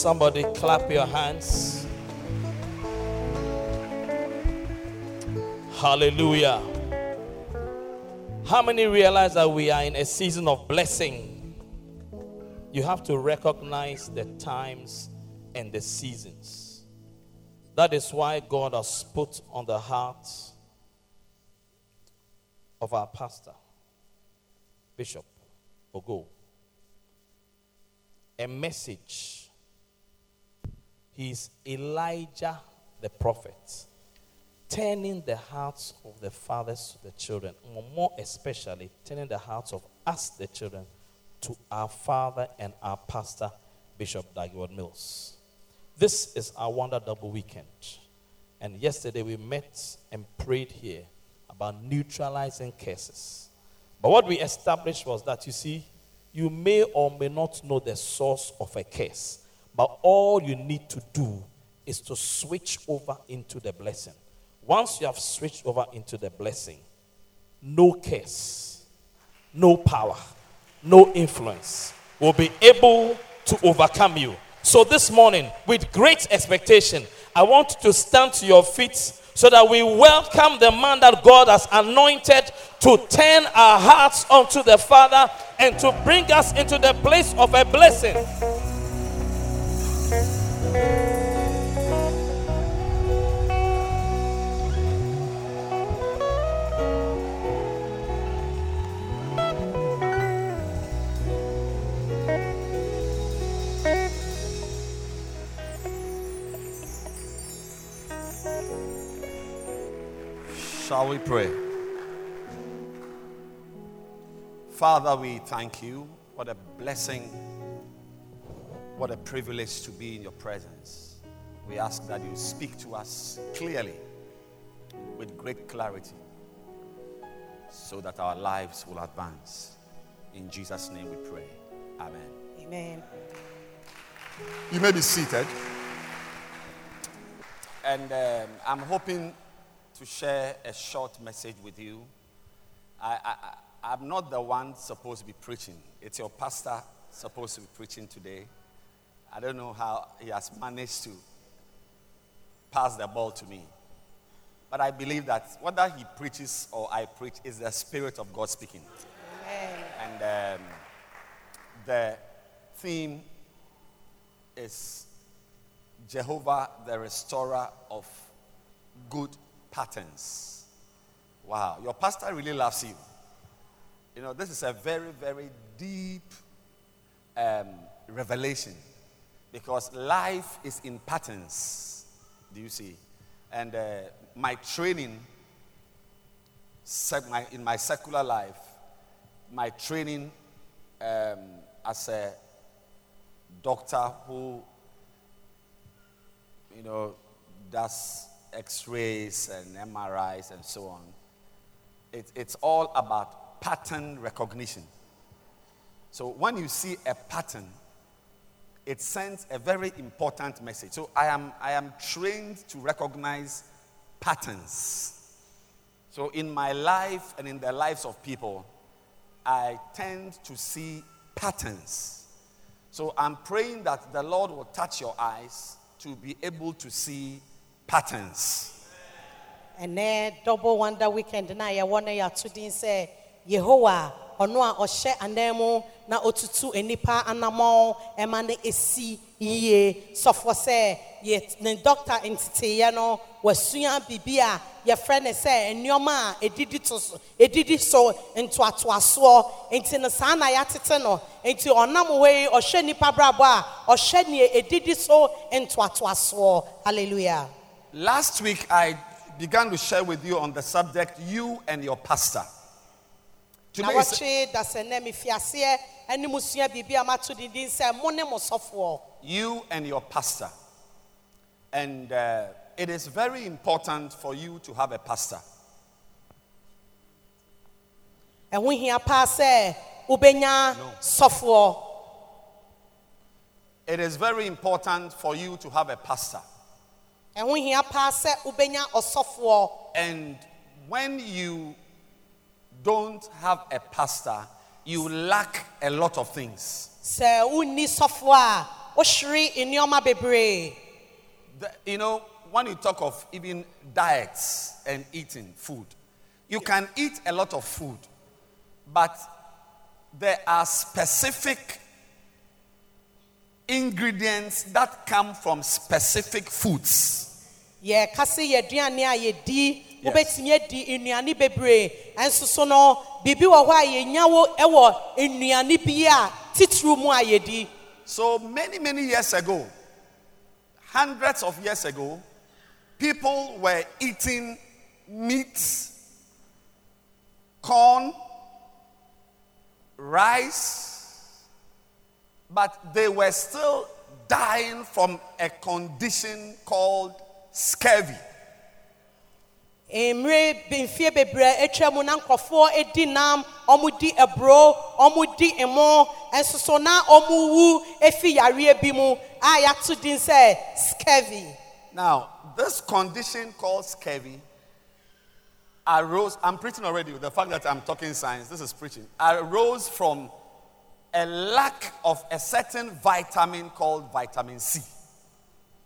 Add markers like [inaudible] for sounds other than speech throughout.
Somebody clap your hands. Hallelujah. How many realize that we are in a season of blessing? You have to recognize the times and the seasons. That is why God has put on the heart of our pastor, Bishop Ogo, a message He's Elijah the prophet, turning the hearts of the fathers to the children, more especially turning the hearts of us, the children, to our father and our pastor, Bishop Dag Heward-Mills. This is our Wonder Double Weekend. And yesterday we met and prayed here about neutralizing curses. But what we established was that, you see, you may or may not know the source of a curse. But all you need to do is to switch over into the blessing. Once you have switched over into the blessing, no curse, no power, no influence will be able to overcome you. So this morning, with great expectation, I want to stand to your feet so that we welcome the man that God has anointed to turn our hearts unto the Father and to bring us into the place of a blessing. Shall we pray? Father, we thank you. What a blessing, what a privilege to be in your presence. We ask that you speak to us clearly, with great clarity, so that our lives will advance. In Jesus' name we pray. Amen. Amen. You may be seated. And um, I'm hoping to share a short message with you. I, I, I'm not the one supposed to be preaching, it's your pastor supposed to be preaching today. I don't know how he has managed to pass the ball to me. But I believe that whether he preaches or I preach is the Spirit of God speaking. Amen. And um, the theme is Jehovah, the restorer of good patterns. Wow, your pastor really loves you. You know, this is a very, very deep um, revelation because life is in patterns. Do you see? And uh, my training sec- my, in my secular life, my training um, as a doctor who, you know, does x-rays and MRIs and so on. It, it's all about pattern recognition. So when you see a pattern, it sends a very important message. So I am, I am trained to recognize patterns. So in my life and in the lives of people, I tend to see patterns. So I'm praying that the Lord will touch your eyes to be able to see patterns. Then double wonder weekend na yɛ wɔ no yɛ ato din sɛ yehowa ɔno a ɔhyɛ anan mu na otutu nipa anammɔn ɛma ne esi yie sɔfo sɛ yɛ ne dɔkta nteteyɛ no wasua biribi a yɛfrɛ ne sɛ nneɛma a edidi to so edidi so ntoatoasoɔ nti no saa na yɛatete no nti ɔnam hɔ yi ɔhwɛ nipa brabɔ a ɔhwɛ nea edidi so ntoatoasoɔ hallelujah. Last week, I began to share with you on the subject you and your pastor. Today is, wɔtwe dasɛnɛ mefiaseɛ ne musua biribi a mato dindin sɛ mo ne mo sɔfoɔ you and your pastor. And uh, it is very important for you to have a pastor. ɛho hia paa sɛ wobɛnya sɔfoɔ It is very important for you to have a pastor. And when you don't have a pastor, you lack a lot of things. sɛ wonni sɔfoɔ a wohwere nneɔma bebree The- you know, when you talk of even diets and eating food, you can eat a lot of food, but there are specific ingredients that come from specific foods. yɛka se yɛaduane a yɛdi wobɛtumi adi nnuane bebree ɛnso so no biribi wɔ hɔ a yɛnya wo wɔ nnuane bi a titiri mu a yɛdi So many, many years ago, hundreds of years ago, people were eating meat, corn, rice, but they were still dying from a condition called scurvy. mmerɛ bebree atwa mu na nkurɔfoɔ di nam aburo nso so na efi yareɛ bi mu a yɛato din sɛ scurvy. Now, this condition called scurvy arose, I'm preaching already with the fact that I'm talking science, this is preaching, I arose from a lack of a certain vitamin called vitamin C.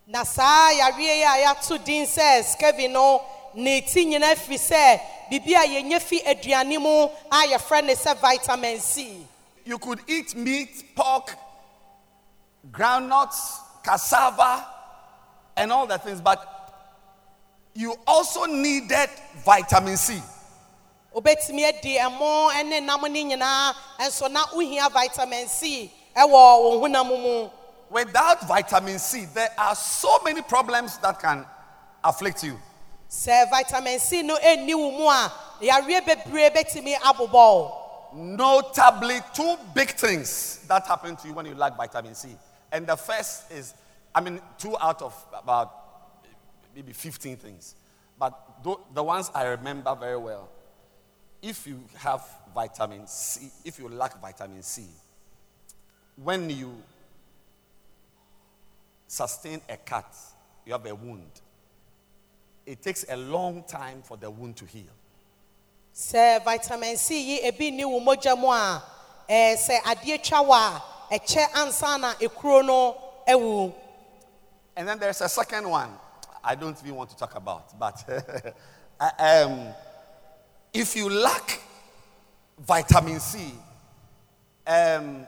na saa yareɛ a yɛato din sɛ scurvy no ne ti nyinaa firi sɛ biribi a yɛnya fi aduane mu a yɛfrɛ ne sɛ vitamin c You could eat meat, pork, groundnuts, cassava, and all the things, but you also needed vitamin C. wobɛtumi adi ɛmo ne nam no nyinaa nso na wohia vitamin c ɛwɔ wo honam mu Without vitamin C, there are so many problems that can afflict you. sɛ vitamin c no ɛnni wo mu a yareɛ bebree bɛtumi abobɔ Notably, two big things that happen to you when you lack vitamin C. And the first is, I mean, two out of about maybe 15 things. But the ones I remember very well, if you have vitamin C, if you lack vitamin C, when you sustain a cut, you have a wound, it takes a long time for the wound to heal. sɛ vitamin c yi ebi nni wo mogya mu a ɛɛ sɛ adeɛ twa wo a ɛkyɛ ansa na ekuro no awu And then there's a second one I don't even want to talk about. But [laughs] um, if you lack vitamin C, um,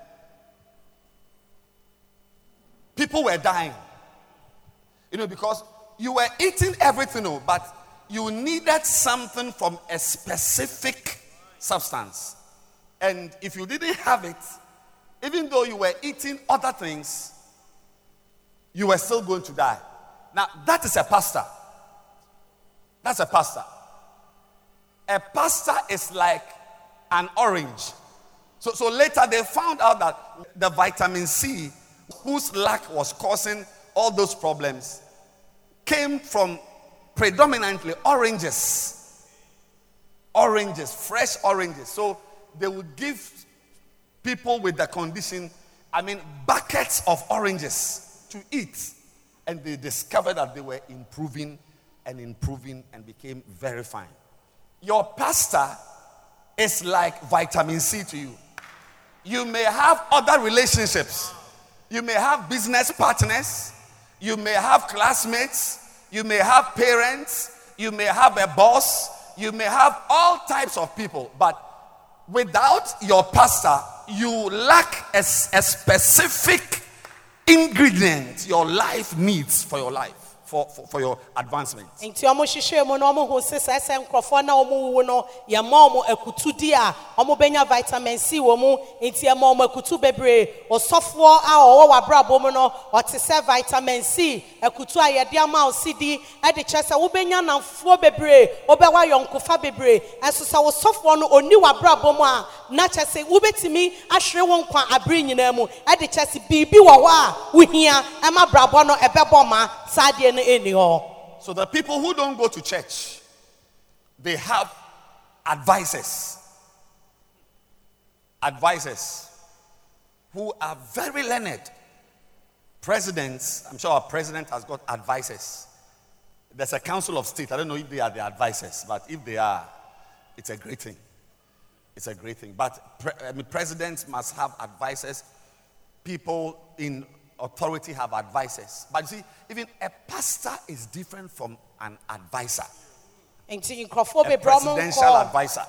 people were dying. You know, because you were eating everything, oh, but you needed something from a specific substance. And if you didn't have it, even though you were eating other things, you were still going to die. Now, that is a pastor. That's a pastor. A pastor is like an orange. So, so later they found out that the vitamin C, whose lack was causing all those problems, came from predominantly oranges. Oranges, fresh oranges. So they would give people with the condition, I mean, buckets of oranges to eat. And they discovered that they were improving and improving and became very fine. Your pastor is like vitamin C to you. You may have other relationships, you may have business partners, you may have classmates, you may have parents, you may have a boss, you may have all types of people, but without your pastor, you lack a specific ingredient your life needs for your life, for, for, for your advancement. vitamin c vitamin c ama ɛde sɛ wobɛnya bebree bebree ɛnso sɛ no ɔni w'abrabɔ mu a na sɛ wobɛtumi ahwere wo nkwa abere nyinaa mu. Ɛde sɛ biribi wɔ hɔ a wohia ɛma no ɛbɛbɔ ma saa hɔ So the people who don't go to church, they have advisors. Advisors who are very learned. Presidents, I'm sure our president has got advisors. There's a council of state. I don't know if they are the advisors, but if they are, it's a great thing. It's a great thing. But pre- I mean, presidents must have advisors. People in authority have advisors. But you see, even a pastor is different from an advisor, a presidential advisor.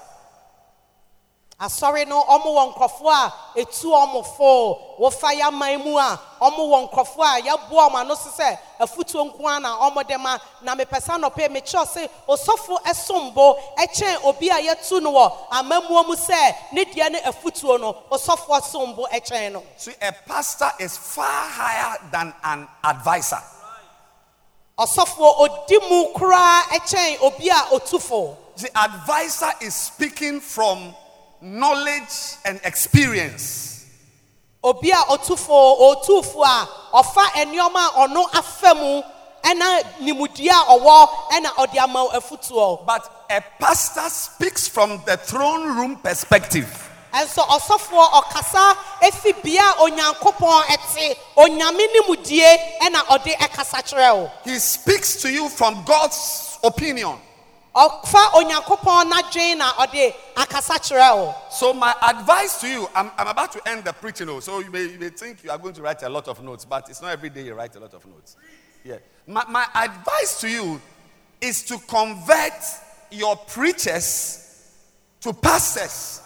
Asɔre no ɔmo wɔ nkurɔfoɔ a etu ɔmo fo. Wofa ya man mu a ɔmo wɔ nkurɔfoɔ a yɛboa ɔmo ano so sɛ afutuo nko ara na ɔmo de ma. Na mepɛ sɛ anɔpɛ mekyerɛw sɛ osɔfo ɛsom bo ɛkyɛn obi a yɛtu no wɔ amamuo mu sɛ ne deɛ ne afutuo no osɔfo som bo ɛkyɛn no. See, a pastor is far higher than an advisor. ɔsɔfo odi mu koraa ɛkyɛn obi a otu fo. The advisor is speaking from knowledge and experience. obi a otu fo otu fo a ɔfa nneɛma a ɔno afa mu ɛna nimudie a ɔwɔ ɛna ɔde ama afutuo But a pastor speaks from the throne room perspective. ɛnso ɔsɔfoɔ ɔkasa efi bea a onyankopɔn ɛte onyame nimudie ɛna ɔde ɛkasa kyerɛ wo He speaks to you from God's opinion. So, my advice to you, I'm, I'm about to end the preaching, oh, so you may, you may think you are going to write a lot of notes, but it's not every day you write a lot of notes. Yeah. My, my advice to you is to convert your preachers to pastors.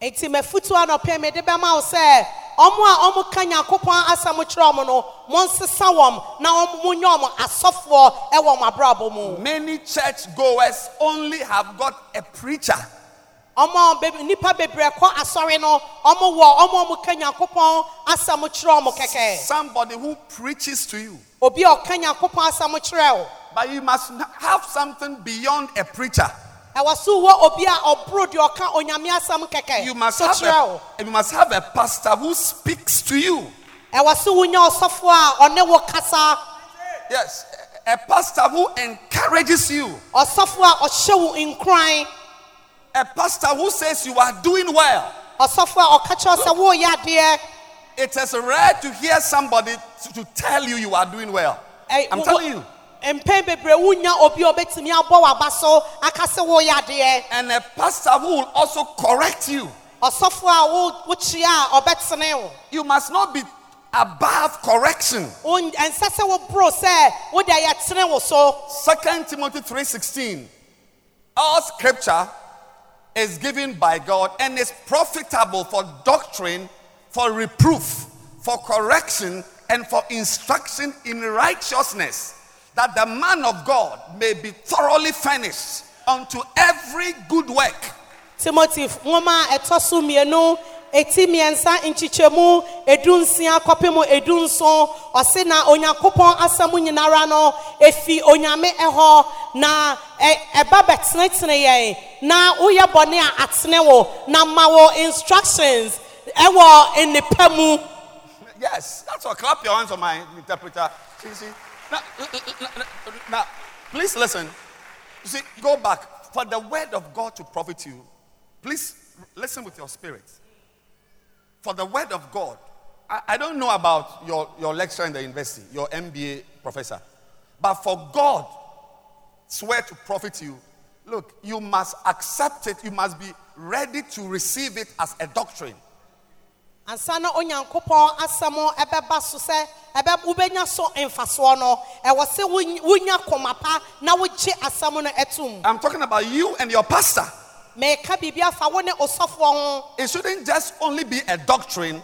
Eti mafutu anɔpɛ mede bɛma wo sɛ ɔmo a ɔmo ka nyankopɔn asɛm kyerɛ ɔmo no monsesa wɔm na monyɛ ɔmo asɔfoɔ ɛwɔ ɔmo abrabɔ mu Many church goers only have got a preacher. ɔmo be- nipa bebree kɔ asɔre no ɔmo wɔ ɔmo a ɔmo ka nyankopɔn asɛm kyerɛ ɔmo kɛkɛ Somebody who preaches to you. obi a ɔka nyankopɔn asɛm kyerɛ wo But you must have something beyond a preacher. Ɛwɔ so wɔ obi a ɔboro deɛ ɔka onyame asɛm kɛkɛ You must have a, you must have a pastor who speaks to you. ɛwɔ so wonya ɔsɔfoɔ a ɔne wo kasa Yes, a pastor who encourages you. a ɔhyɛ wo nkuran A pastor who says you are doing well. ɔsɔfoɔ a ɔka kyerɛ wo sɛ woyɛ adeɛ It is rare to hear somebody to, to tell you you are doing well. I'm telling you. Mpɛn bebree wonya obi a ɔbɛtumi abɔ w'aba so aka sɛ woyɛ adeɛ And a pastor who will also correct you. a wo wokyia a ɔbɛtene wo You must not be above correction. Wo- ɛnsɛ sɛ woboro sɛ wode yɛtene wo so Second Timothy 3:16. All scripture is given by God and is profitable for doctrine, for reproof, for correction, and for instruction in righteousness, that the man of God may be thoroughly furnished unto every good work. timothy nwoma ɛtɔ so mmienu eti mmiɛnsa nkyekyɛmu edu nsia kɔpem edu nson ɔse na onyankopɔn asɛm nyinara no efi onyame ɛhɔ na ɛba bɛtenetene yɛn na woyɛ bɔne a atene wo na ma wo instructions ɛwɔ nnipa mu Yes, that's all. Clap your hands on my interpreter. See, see. Now, now, please listen. You see, go back. For the word of God to profit you, please listen with your spirit. For the word of God, I, I don't know about your, your lecturer in the university, your MBA professor, but for God swear to profit you, look, you must accept it. You must be ready to receive it as a doctrine. Ansa na onyankopɔn asɛm ɛbɛba so sɛ ɛbɛ wobɛnya so mfasoɔ no ɛwɔ sɛ wony- wonya kɔma pa na wogye asɛm no ɛtom I'm talking about you and your pastor. meka biribi afa wo ne ɔsɔfoɔ ho It shouldn't just only be a doctrine,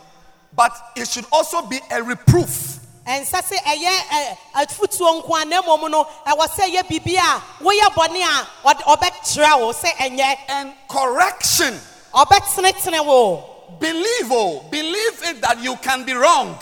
but it should also be a reproof. ɛnsɛ sɛ ɛyɛ afutuo nko a na mmom no ɛwɔ sɛ ɛyɛ biribi a woyɛ bɔne a ɔbɛkyerɛ wo sɛ ɛnyɛ and correction. ɔbɛtenetene wo Believe, oh, believe it that you can be wrong.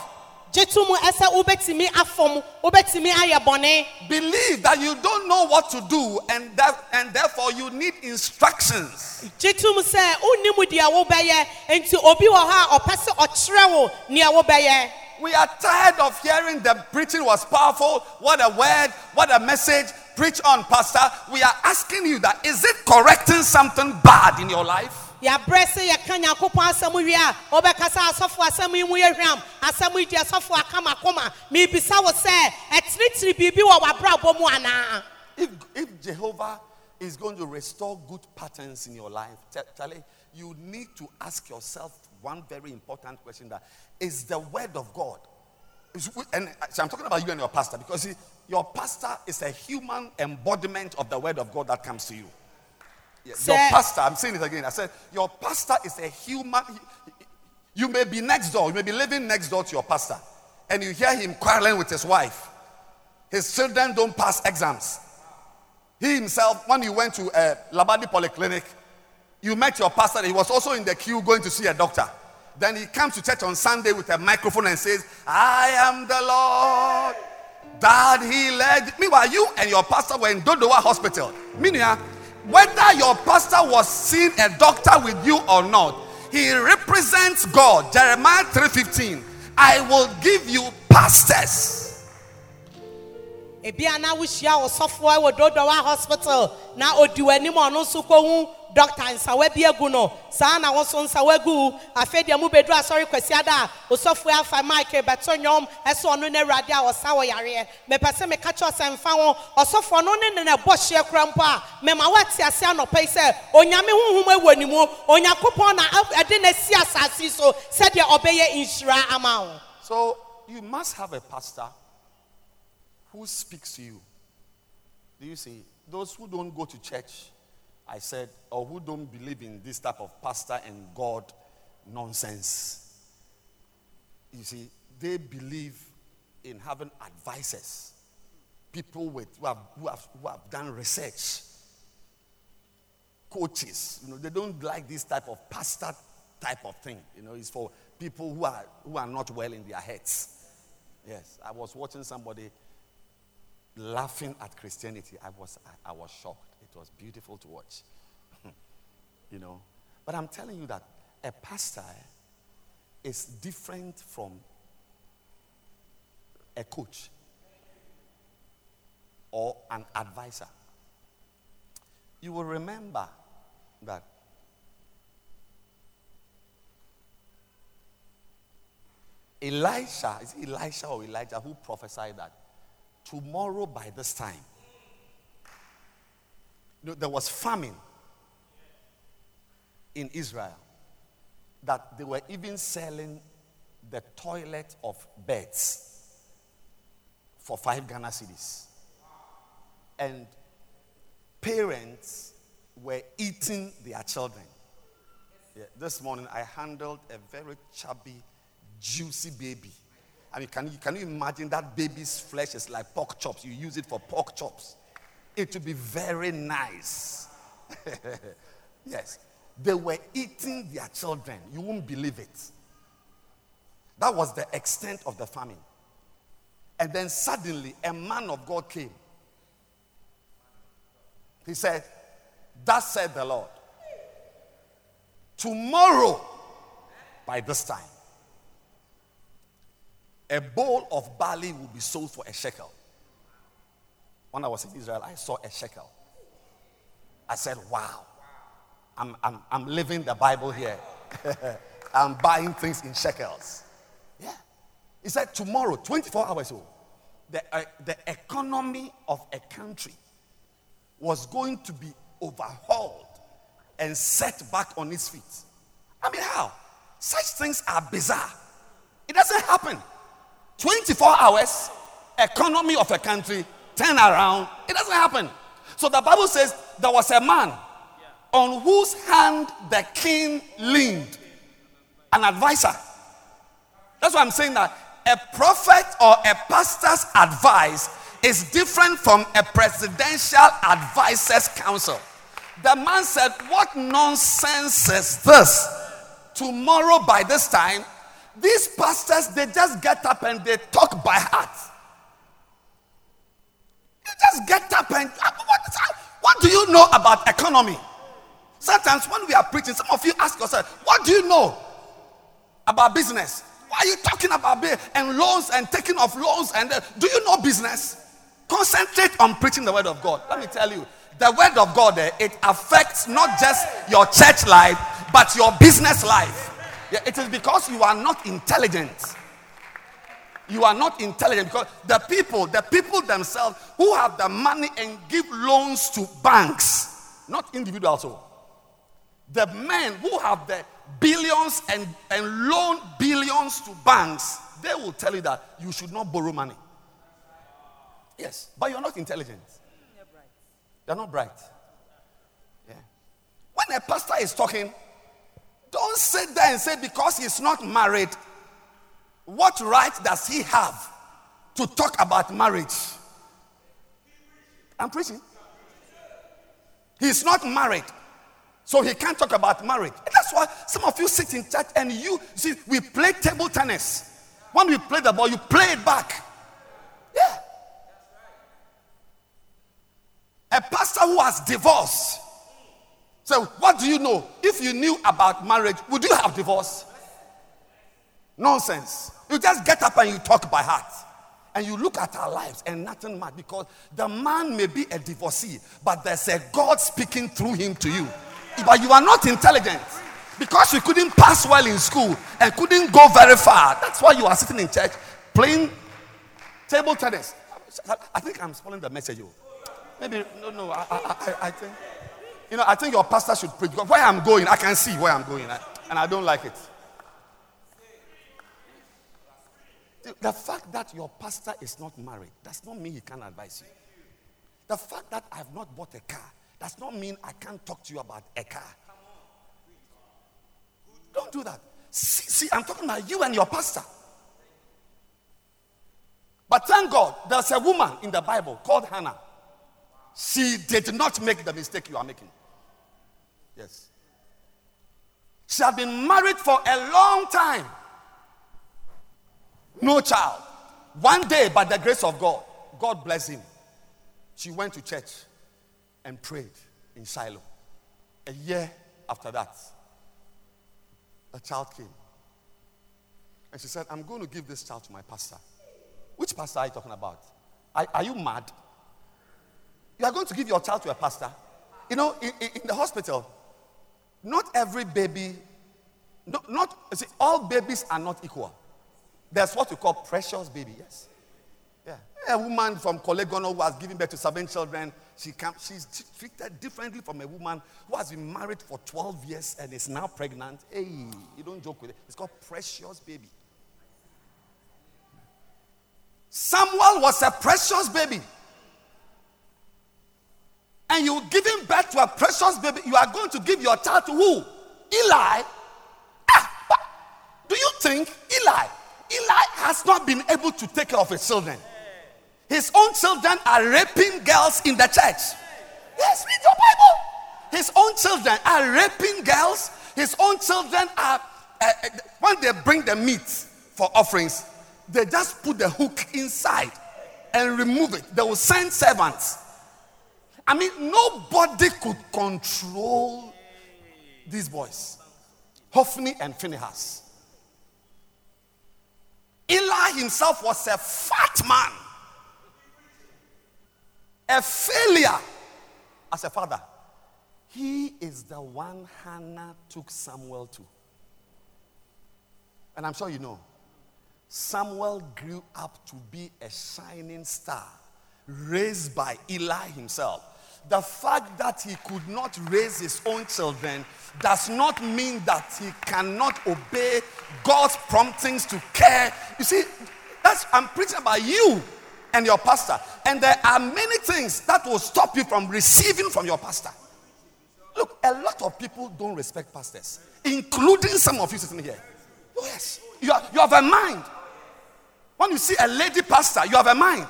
gye to mu ɛsɛ wobɛtumi afɔm wobɛtumi ayɛ bɔne Believe that you don't know what to do and that and therefore you need instructions. gye to mu sɛ wonnim deɛ wobɛyɛ enti obi wɔ hɔ a ɔpɛ sɛ ɔkyerɛ wo nea wobɛyɛ We are tired of hearing the preaching was powerful. What a word, what a message. Preach on, Pastor. We are asking you that is it correcting something bad in your life? Yɛabrɛ sɛ yɛka nyankopɔn asɛm wie a wobɛkasa asɔfo asɛm yi mu yɛ hwam asɛm yi de asɔfo akama koma miribisa wo sɛ ɛtenetene biribi wɔ w'abrabɔ mu anaa If, if Jehovah is going to restore good patterns in your life, Ch- Charlie, you need to ask yourself one very important question that is the word of God. And uh, so I'm talking about you and your pastor because your pastor is a human embodiment of the word of God that comes to you. Your pastor, I'm saying it again. I said, your pastor is a human. You may be next door, you may be living next door to your pastor, and you hear him quarreling with his wife. His children don't pass exams. He himself, when you went to uh, Labadi Polyclinic, you met your pastor. He was also in the queue going to see a doctor. Then he comes to church on Sunday with a microphone and says, I am the Lord that he led. Meanwhile, you and your pastor were in Dodowa Hospital. Meanwhile, whether your pastor was seeing a doctor with you or not, he represents God. Jeremiah 3:15. I will give you pastors. ebia na wohyia ɔsɔfoɔ wɔ dodowa hospital na odi w'anim ɔno nso kɔhu dɔkta nsawa bi agu no. Saa na wo nso nsawa gu. Afei deɛ mubɛduru asɔre kwasiada a ɔsɔfoɔ afa mike bɛto nnwom. Ɛsɛ ɔno no awurade a ɔsa wɔ yareɛ. Mepɛ meka kyerɛ sɛ mfa ho. Ɔsɔfoɔ no ne ne bɔ hyeɛ kora mpo a mema woate ase anɔpa yi sɛ onyame honhom awɔ ne mu onyankopɔn na ɛde no asi asase so sɛdeɛ ɔbɛyɛ nhyira ama wo. So you must have a pastor who speaks to you. Do you see? Those who don't go to church, I said, or who don't believe in this type of pastor and God nonsense. You see, they believe in having advisors, people with who have, who have, who have done research, coaches. You know, they don't like this type of pastor type of thing. You know, it's for people who are who are not well in their heads. Yes, I was watching somebody laughing at Christianity. I was I, I was shocked. It was beautiful to watch. [laughs] you know, but I'm telling you that a pastor is different from a coach or an advisor. You will remember that Elisha, is Elisha or Elijah who prophesied that tomorrow by this time, there was famine in Israel that they were even selling the toilet of beds for five Ghana cedis. And parents were eating their children. Yeah, this morning I handled a very chubby, juicy baby. I mean, can you, can you imagine that baby's flesh is like pork chops? You use it for pork chops. It would be very nice. [laughs] yes. They were eating their children. You won't believe it. That was the extent of the famine. And then suddenly, a man of God came. He said, Thus said the Lord, tomorrow by this time, a bowl of barley will be sold for a shekel. When I was in Israel, I saw a shekel. I said, Wow, I'm, I'm, I'm living the Bible here. [laughs] I'm buying things in shekels. Yeah. He said, Tomorrow, 24 hours old, the, uh, the economy of a country was going to be overhauled and set back on its feet. I mean, how? Such things are bizarre. It doesn't happen. 24 hours, economy of a country, turn around. It doesn't happen. So the Bible says there was a man on whose hand the king leaned. An advisor. That's why I'm saying that a prophet or a pastor's advice is different from a presidential advisor's counsel. The man said, What nonsense is this? Tomorrow, by this time, these pastors they just get up and they talk by heart. Just get up and what, what do you know about economy? Sometimes when we are preaching, some of you ask yourself, What do you know about business? Why are you talking about and loans and taking of loans? And uh, do you know business? Concentrate on preaching the word of God. Let me tell you, the word of God, uh, it affects not just your church life, but your business life. Yeah, it is because you are not intelligent. You are not intelligent because the people, the people themselves who have the money and give loans to banks, not individuals. So the men who have the billions and, and loan billions to banks, they will tell you that you should not borrow money. Yes, but you're not intelligent. You're not bright. Yeah. When a pastor is talking, don't sit there and say because he's not married, what right does he have to talk about marriage? I'm preaching. He's not married. So he can't talk about marriage. And that's why some of you sit in church and you see, we play table tennis. When we play the ball, you play it back. Yeah. A pastor who has divorced. So, what do you know? If you knew about marriage, would you have divorced? Nonsense. You just get up and you talk by heart. And you look at our lives and nothing matters because the man may be a divorcee, but there's a God speaking through him to you but you are not intelligent because you couldn't pass well in school and couldn't go very far. That's why you are sitting in church playing table tennis. I think I'm spoiling the message. Oh. Maybe no, no. I, I, I, think you know. I think your pastor should preach where I'm going, I can see where I'm going, and I don't like it. The fact that your pastor is not married does not mean he can't advise you. The fact that I have not bought a car does not mean I can't talk to you about a car. Don't do that. See, see, I'm talking about you and your pastor. But thank God, there's a woman in the Bible called Hannah. She did not make the mistake you are making. Yes. She had been married for a long time. No child. One day, by the grace of God, God bless him. She went to church and prayed in Shiloh. A year after that, a child came. And she said, I'm going to give this child to my pastor. Which pastor are you talking about? Are, are you mad? You are going to give your child to a pastor? You know, in, in the hospital, not every baby, not, not see, all babies are not equal. There's what we call precious baby, yes. Yeah. A woman from Kolegono who has given birth to seven children, she can, she's treated differently from a woman who has been married for 12 years and is now pregnant. Hey, you don't joke with it. It's called precious baby. Samuel was a precious baby. And you giving birth to a precious baby, you are going to give your child to who? Eli. Ah, do you think Eli? Eli has not been able to take care of his children. His own children are raping girls in the church. Yes, read your Bible. His own children are raping girls. His own children are, uh, when they bring the meat for offerings, they just put the hook inside and remove it. They will send servants. I mean, nobody could control these boys. Hophni and Phinehas. Himself was a fat man a failure as a father. He is the one Hannah took Samuel to. And I'm sure you know, Samuel grew up to be a shining star raised by Eli himself. The fact that he could not raise his own children does not mean that he cannot obey God's promptings to care. You see, that's I'm preaching about you and your pastor. And there are many things that will stop you from receiving from your pastor. Look, a lot of people don't respect pastors, including some of you sitting here. Oh, yes. You, are, you have a mind. When you see a lady pastor, you have a mind.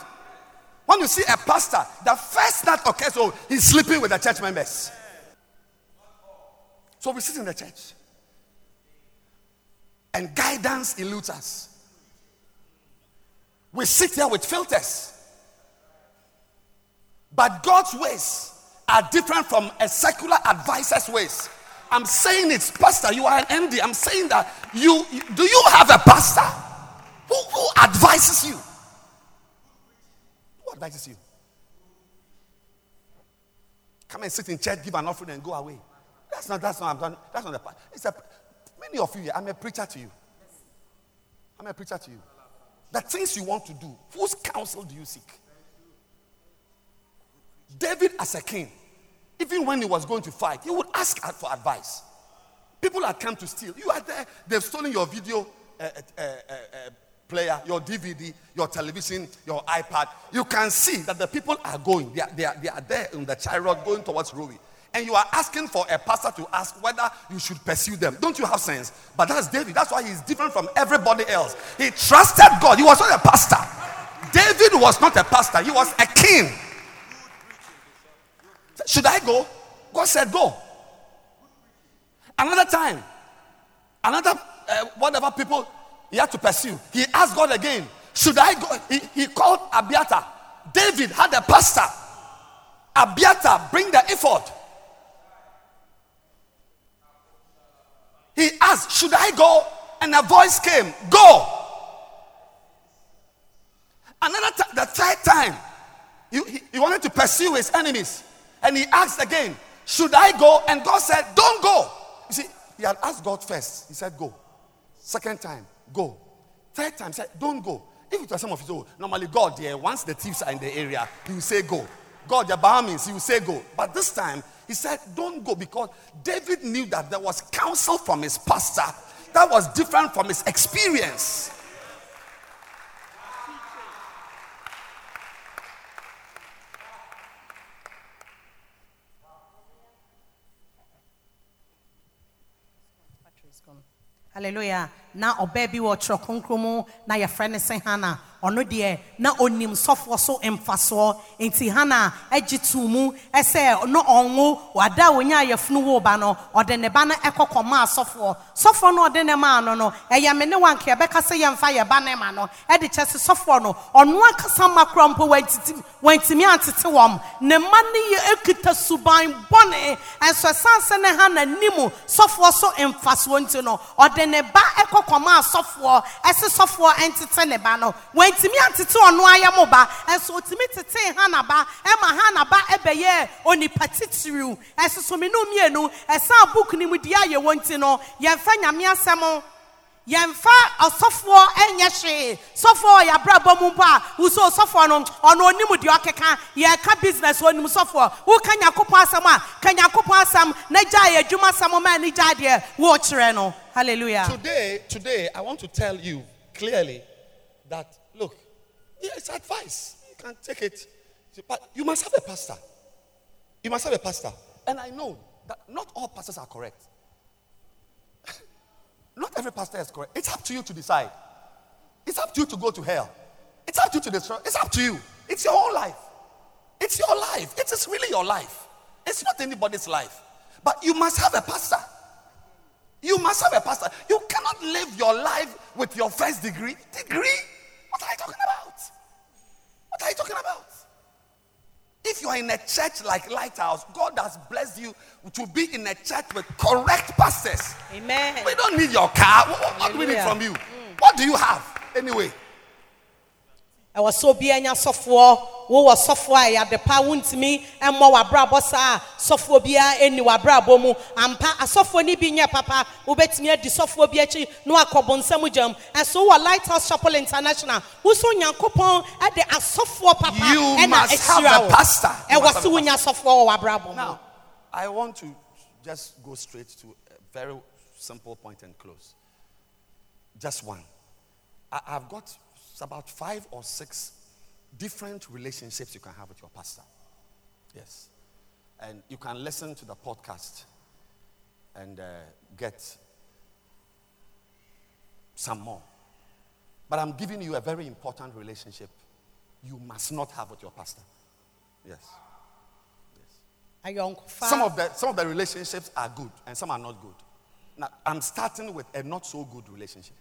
When you see a pastor, the first that occurs, oh, he's sleeping with the church members. So we sit in the church. And guidance eludes us. We sit here with filters. But God's ways are different from a secular advisor's ways. I'm saying it's pastor, you are an MD. I'm saying that you do you have a pastor who, who advises you? Who advises you? Come and sit in church, give an offering, and go away. That's not that's not I'm done. That's not the part. It's a many of you here, I'm a preacher to you. I'm a preacher to you. The things you want to do, whose counsel do you seek? David, as a king, even when he was going to fight, he would ask for advice. People had come to steal. You are there, they've stolen your video uh, uh, uh, player, your DVD, your television, your iPad. You can see that the people are going. They are, they are, they are there in the chariot going towards Rui. And you are asking for a pastor to ask whether you should pursue them. Don't you have sense? But that's David. That's why he's different from everybody else. He trusted God. He was not a pastor. David was not a pastor, he was a king. Should I go? God said, Go. Another time, another uh, whatever people he had to pursue, he asked God again, Should I go? He, he called Abiathar. David had a pastor. Abiathar, bring the ephod. He asked, Should I go? And a voice came, Go. Another time, the third time, he, he, he wanted to pursue his enemies. And he asked again, Should I go? And God said, Don't go. You see, he had asked God first. He said, Go. Second time, go. Third time, said, Don't go. If it was some of you, normally God, there, once the thieves are in the area, he will say, Go. God, the Bahamins, he will say, Go. But this time, he said, Don't go because David knew that there was counsel from his pastor that was different from his experience. hallelujah na ɔbaa bi wɔ ɔtwerɛ kronkron mu na yɛfrɛ no sɛ hana. Ɔno deɛ na onim sɔfoɔ so mfasoɔ nti hana agye tuu mu ɛsɛ no ɔnwo wada a wonya ayɛfunu wo ba no ɔde ne ba no ɛkɔ kɔmaa sɔfoɔ sɔfoɔ no ɔde ne maa no no ɛyɛ me ne yɛbɛka sɛ yɛmfa yɛ ne ma no ɛde kyɛ sɛ sɔfoɔ no ɔno ankasa ma kora mpo wantiti- wantumi antete wɔm ne ma no yɛ ekita suban bɔne ɛnso ɛsan sɛ ne hana nim sɔfoɔ so mfasoɔ nti no ɔde ne ba ɛkɔ kɔmaa sɔfoɔ. Ɛse sɔfoɔ ɛntete ne ba no. Wantumi antete ɔno ayɛ mo ba. Ɛnso otumi tete hana ba. Ɛma hana ba ɛbɛyɛ onipa titiriw. Ɛsoso me no mmienu ɛsan book ne mu di ayɛ wɔn ti no yɛmfa nyame asɛm yɛmfa ɔsɔfoɔ ɛnyɛ hwee. Sɔfoɔ ɔyɛ abrabɔ mu mpo a wusu ɔsɔfoɔ no ɔno onim deɛ ɔkeka. Yɛka business onim sɔfoɔ. Woka nyakopɔn asɛm a ka nyakopɔn asɛm na gya yɛ adwuma asɛm ma ani gya deɛ wɔɔkyerɛ no hallelujah Today, today, I want to tell you clearly that look, yeah, it's advice. You can take it, but you must have a pastor. You must have a pastor, and I know that not all pastors are correct. [laughs] not every pastor is correct. It's up to you to decide. It's up to you to go to hell. It's up to you to destroy. It's up to you. It's your own life. It's your life. It is really your life. It's not anybody's life. But you must have a pastor. You must have a pastor. You cannot live your life with your first degree. Degree? What are you talking about? What are you talking about? If you are in a church like Lighthouse, God has blessed you to be in a church with correct pastors. amen We don't need your car. What, what- do we need from you? Mm. What do you have anyway? Ɛwɔ sɛ obiara nya sɔfoɔ wowɔ sɔfoɔ a ɛyɛ ade pa wontumi mmɔ w'abrabɔ saa sɔfoɔ biara ɛni w'abrabɔ mu ampa asɔfoɔ no bi nyɛ papa. Wobɛtumi adi sɔfoɔ bi akyi na wakɔbɔ nsɛm gyam ɛso wɔ lighthouse chapel international. Woso nyankopɔn ɛde asɔfoɔ papa ɛna ahyira wo. You ɛwɔ must have sɛ wonya sɔfoɔ wɔ w'abrabɔ mu I want to just go straight to a very simple point and close. Just one. I, I've got about five or six different relationships you can have with your pastor. Yes. And you can listen to the podcast and uh, get some more. But I'm giving you a very important relationship you must not have with your pastor. Yes. ayɔnkofa Some of the some of the relationships are good and some are not good. Now I'm starting with a not so good relationship.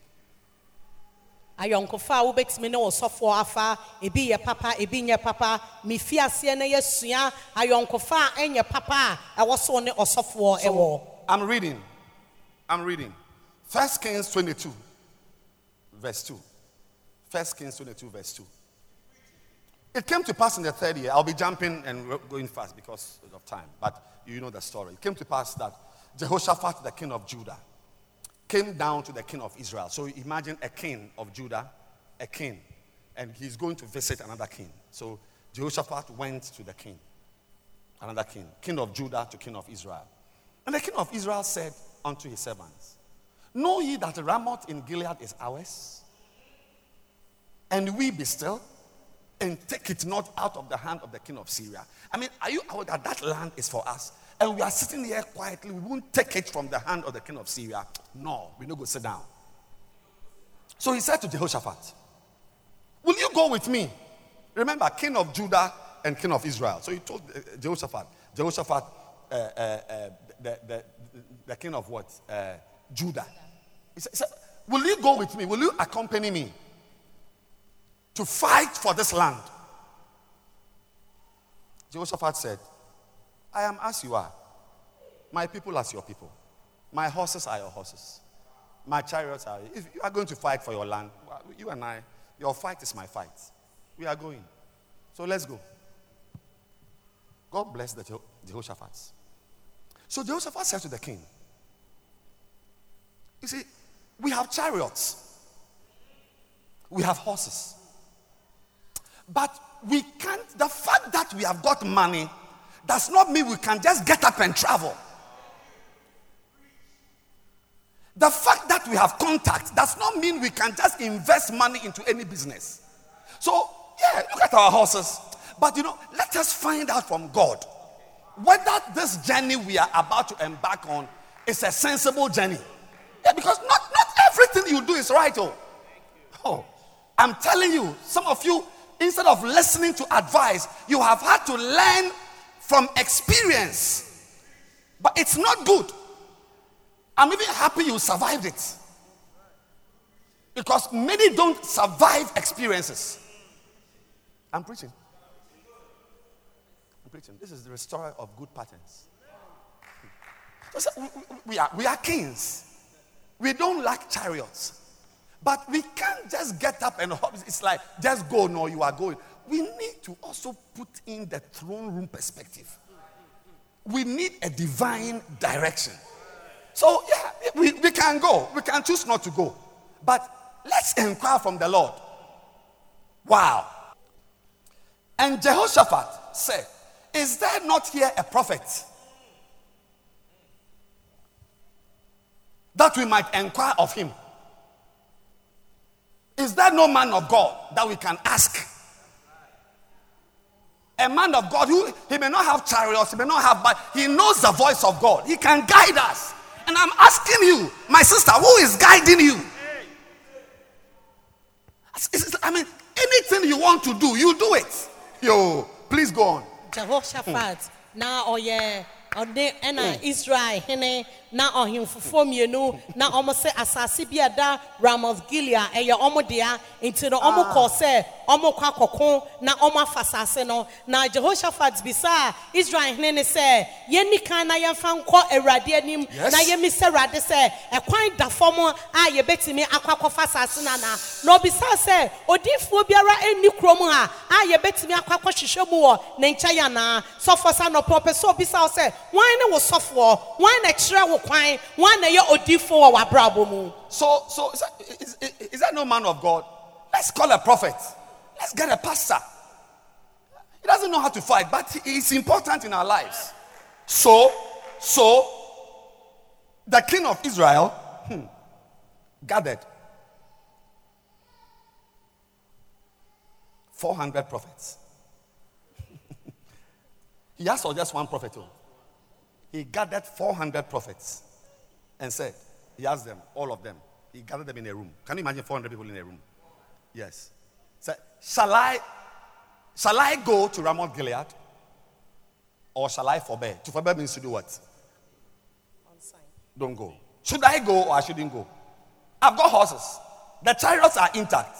Ayɔnkofa a wobɛtumi ne ɔsɔfoɔ afa ebi yɛ papa ebi nyɛ papa mefi aseɛ no yɛsua ayɔnkofa a ɛnyɛ papa a ɛwɔ so ne ɔsɔfoɔ ɛwɔ I'm reading. I'm reading. First Kings 22, verse 2. First Kings 22, verse 2. It came to pass in the third year. I'll be jumping and going fast because of time, but you know the story. It came to pass that Jehoshaphat, the king of Judah, came down to the king of Israel. So imagine a king of Judah, a king, and he's going to visit another king. So Jehoshaphat went to the king, another king, king of Judah to king of Israel. And the king of Israel said unto his servants, Know ye that Ramoth in Gilead is ours? And we be still and take it not out of the hand of the king of Syria. I mean, are you aware that that land is for us? And we are sitting here quietly. We won't take it from the hand of the king of Syria. No, we don't go sit down. So he said to Jehoshaphat, Will you go with me? Remember, king of Judah and king of Israel. So he told uh, Jehoshaphat, Jehoshaphat, uh, uh, uh, the, the, the king of what? Uh, Judah. He said, Will you go with me? Will you accompany me to fight for this land? Jehoshaphat said, I am as you are, my people as your people, my horses are your horses, my chariots are. If you are going to fight for your land, you and I, your fight is my fight. We are going. So let's go. God bless the Jeho- Jehoshaphat. So Jehoshaphat said to the king, You see, we have chariots, we have horses, but we can't, the fact that we have got money does not mean we can just get up and travel. The fact that we have contact does not mean we can just invest money into any business. So, yeah, look at our horses. But you know, let us find out from God whether this journey we are about to embark on is a sensible journey. Yeah, because not, not everything you do is right. Oh. oh, I'm telling you, some of you, instead of listening to advice, you have had to learn from experience. But it's not good. I'm even happy you survived it. Because many don't survive experiences. I'm preaching. I'm preaching. This is the restorer of good patterns. We- are, we are kings. We don't like chariots. But we can't just get up and hop. It's like, just go, no, you are going. We need to also put in the throne room perspective. We need a divine direction. So, yeah, we, we can go. We can choose not to go. But let's inquire from the Lord. Wow. And Jehoshaphat said, Is there not here a prophet? That we might inquire of him. Is there no man of God that we can ask? A man of God who he may not have chariots, he may not have, but he knows the voice of God. He can guide us. And I'm asking you, my sister, who is guiding you? I mean, anything you want to do, you do it. Yo, please go on. jehoshaphat na oh, ɔyɛ ɔde ɛna israel hene na ɔhenfofoɔ mmienu na ɔmo sɛ asase bi a da ramoth gilead ɛyɛ ɔmo dea. Nti no ɔmo kɔɔ sɛ ɔmo kɔ akɔko na ɔmo afa asase no. Na jehoshaphat bisa israel hene ne sɛ yɛnni kan na yɛmfa nkɔ awurade anim na yɛmmisa awurade sɛ ɛkwan da fam a yɛbɛtumi akɔ akɔfa asase no anaa na ɔbisaa sɛ odiifoɔ biara ɛnni kurom ha a yɛbɛtumi akɔ akɔhwehwɛ mu wɔ ne nkyɛn anaa sɔfoɔ sa nɔpɔ pɛ sɛ ɔbisaa wo sɛ wan ne wo sɔfoɔ wan na kyerɛ wo kwan wan na ɛyɛ odiifoɔ wɔ w'abrabɔ mu So, so is, that, is, is, is that no man of God? Let's call a prophet. Let's get a pastor. He doesn't know how to fight, but is important in our lives. So, so the king of Israel hmm, gathered 400 prophets. [laughs] he asked for just one prophet. oh. He gathered 400 prophets and said, He asked them, all of them, he gathered them in a room. Can you imagine 400 people in a room? Yes. Said, Shall I, shall I go to Ramoth Gilead? Or shall I forbear? To forbear means to do what? Don't go. Should I go or I shouldn't go? I've got horses. The chariots are intact.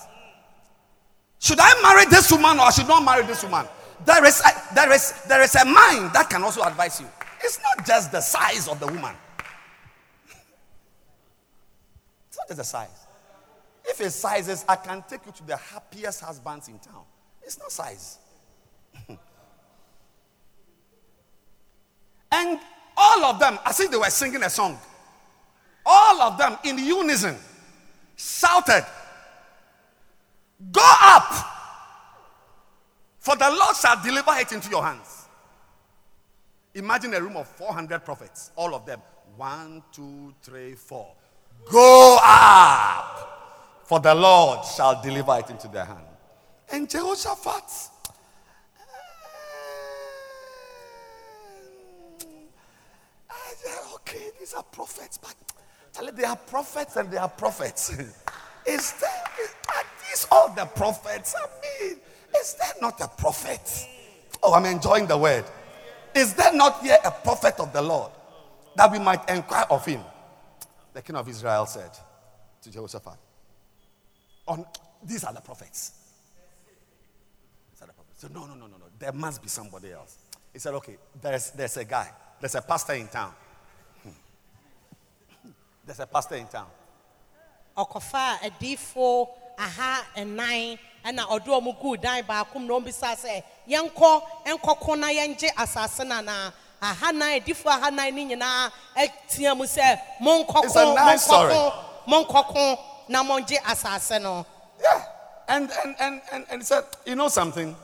Should I marry this woman or I should not marry this woman? There is a, there is there is a mind that can also advise you. It's not just the size of the woman. It's not just the size. If it's sizes, I can take you to the happiest husbands in town. It's not size. [laughs] and all of them, as if they were singing a song, all of them in unison shouted, Go up, for the Lord shall deliver it into your hands. Imagine a room of 400 prophets, all of them. One, two, three, four. Go up, for the Lord shall deliver it into their hand. And Jehoshaphat, eh, okay, these are prophets, but tell me, they are prophets and they are prophets. [laughs] is there, is, are these all the prophets? I mean, is there not a prophet? Oh, I'm enjoying the word. Is there not here a prophet of the Lord that we might inquire of him? The king of Israel said to Jehoshaphat, On these are the prophets. So, no, no, no, no, no. There must be somebody else. He said, Okay, there's, there's a guy, there's a pastor in town. Hmm. [laughs] There's a pastor in town. Aha nnan ɛna ɔde ɔmo guu dan baako mu na ɔmo bisa sɛ yɛnkɔ nkɔko na yɛngye asase na na aha nan adiifo aha nan ne nyinaa ɛteɛ mu sɛ monkɔko monkɔko monkɔko na mongye asase no Yeah. And, and, and, and, and said, You know something?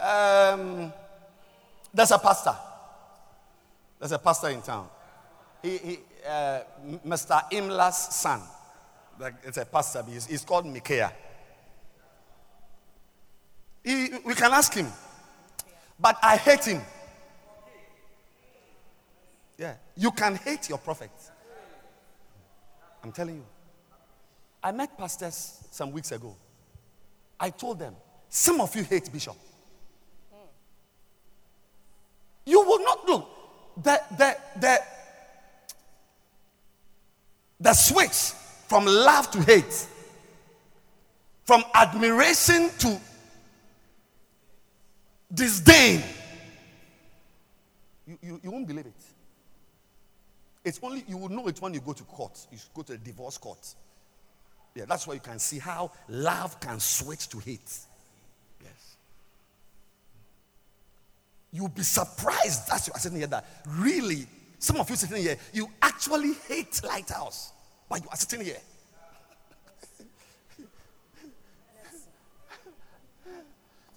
Um, there's a pastor. There's a pastor in town. He, he, uh, Mr. Imla's son. Like, it's a pastor. He's, he's called Micaiah. He, we can ask him. But I hate him. Yeah. You can hate your prophet. I'm telling you. I met pastors some weeks ago. I told them, some of you hate Bishop. You will not look. The, the, the, the switch from love to hate, from admiration to disdain, you, you, you won't believe it. It's only, you will know it when you go to court. You should go to the divorce court. Yeah, that's why you can see how love can switch to hate. Yes. You'll be surprised as you are sitting here that really, some of you sitting here, you actually hate Lighthouse, but you are sitting here.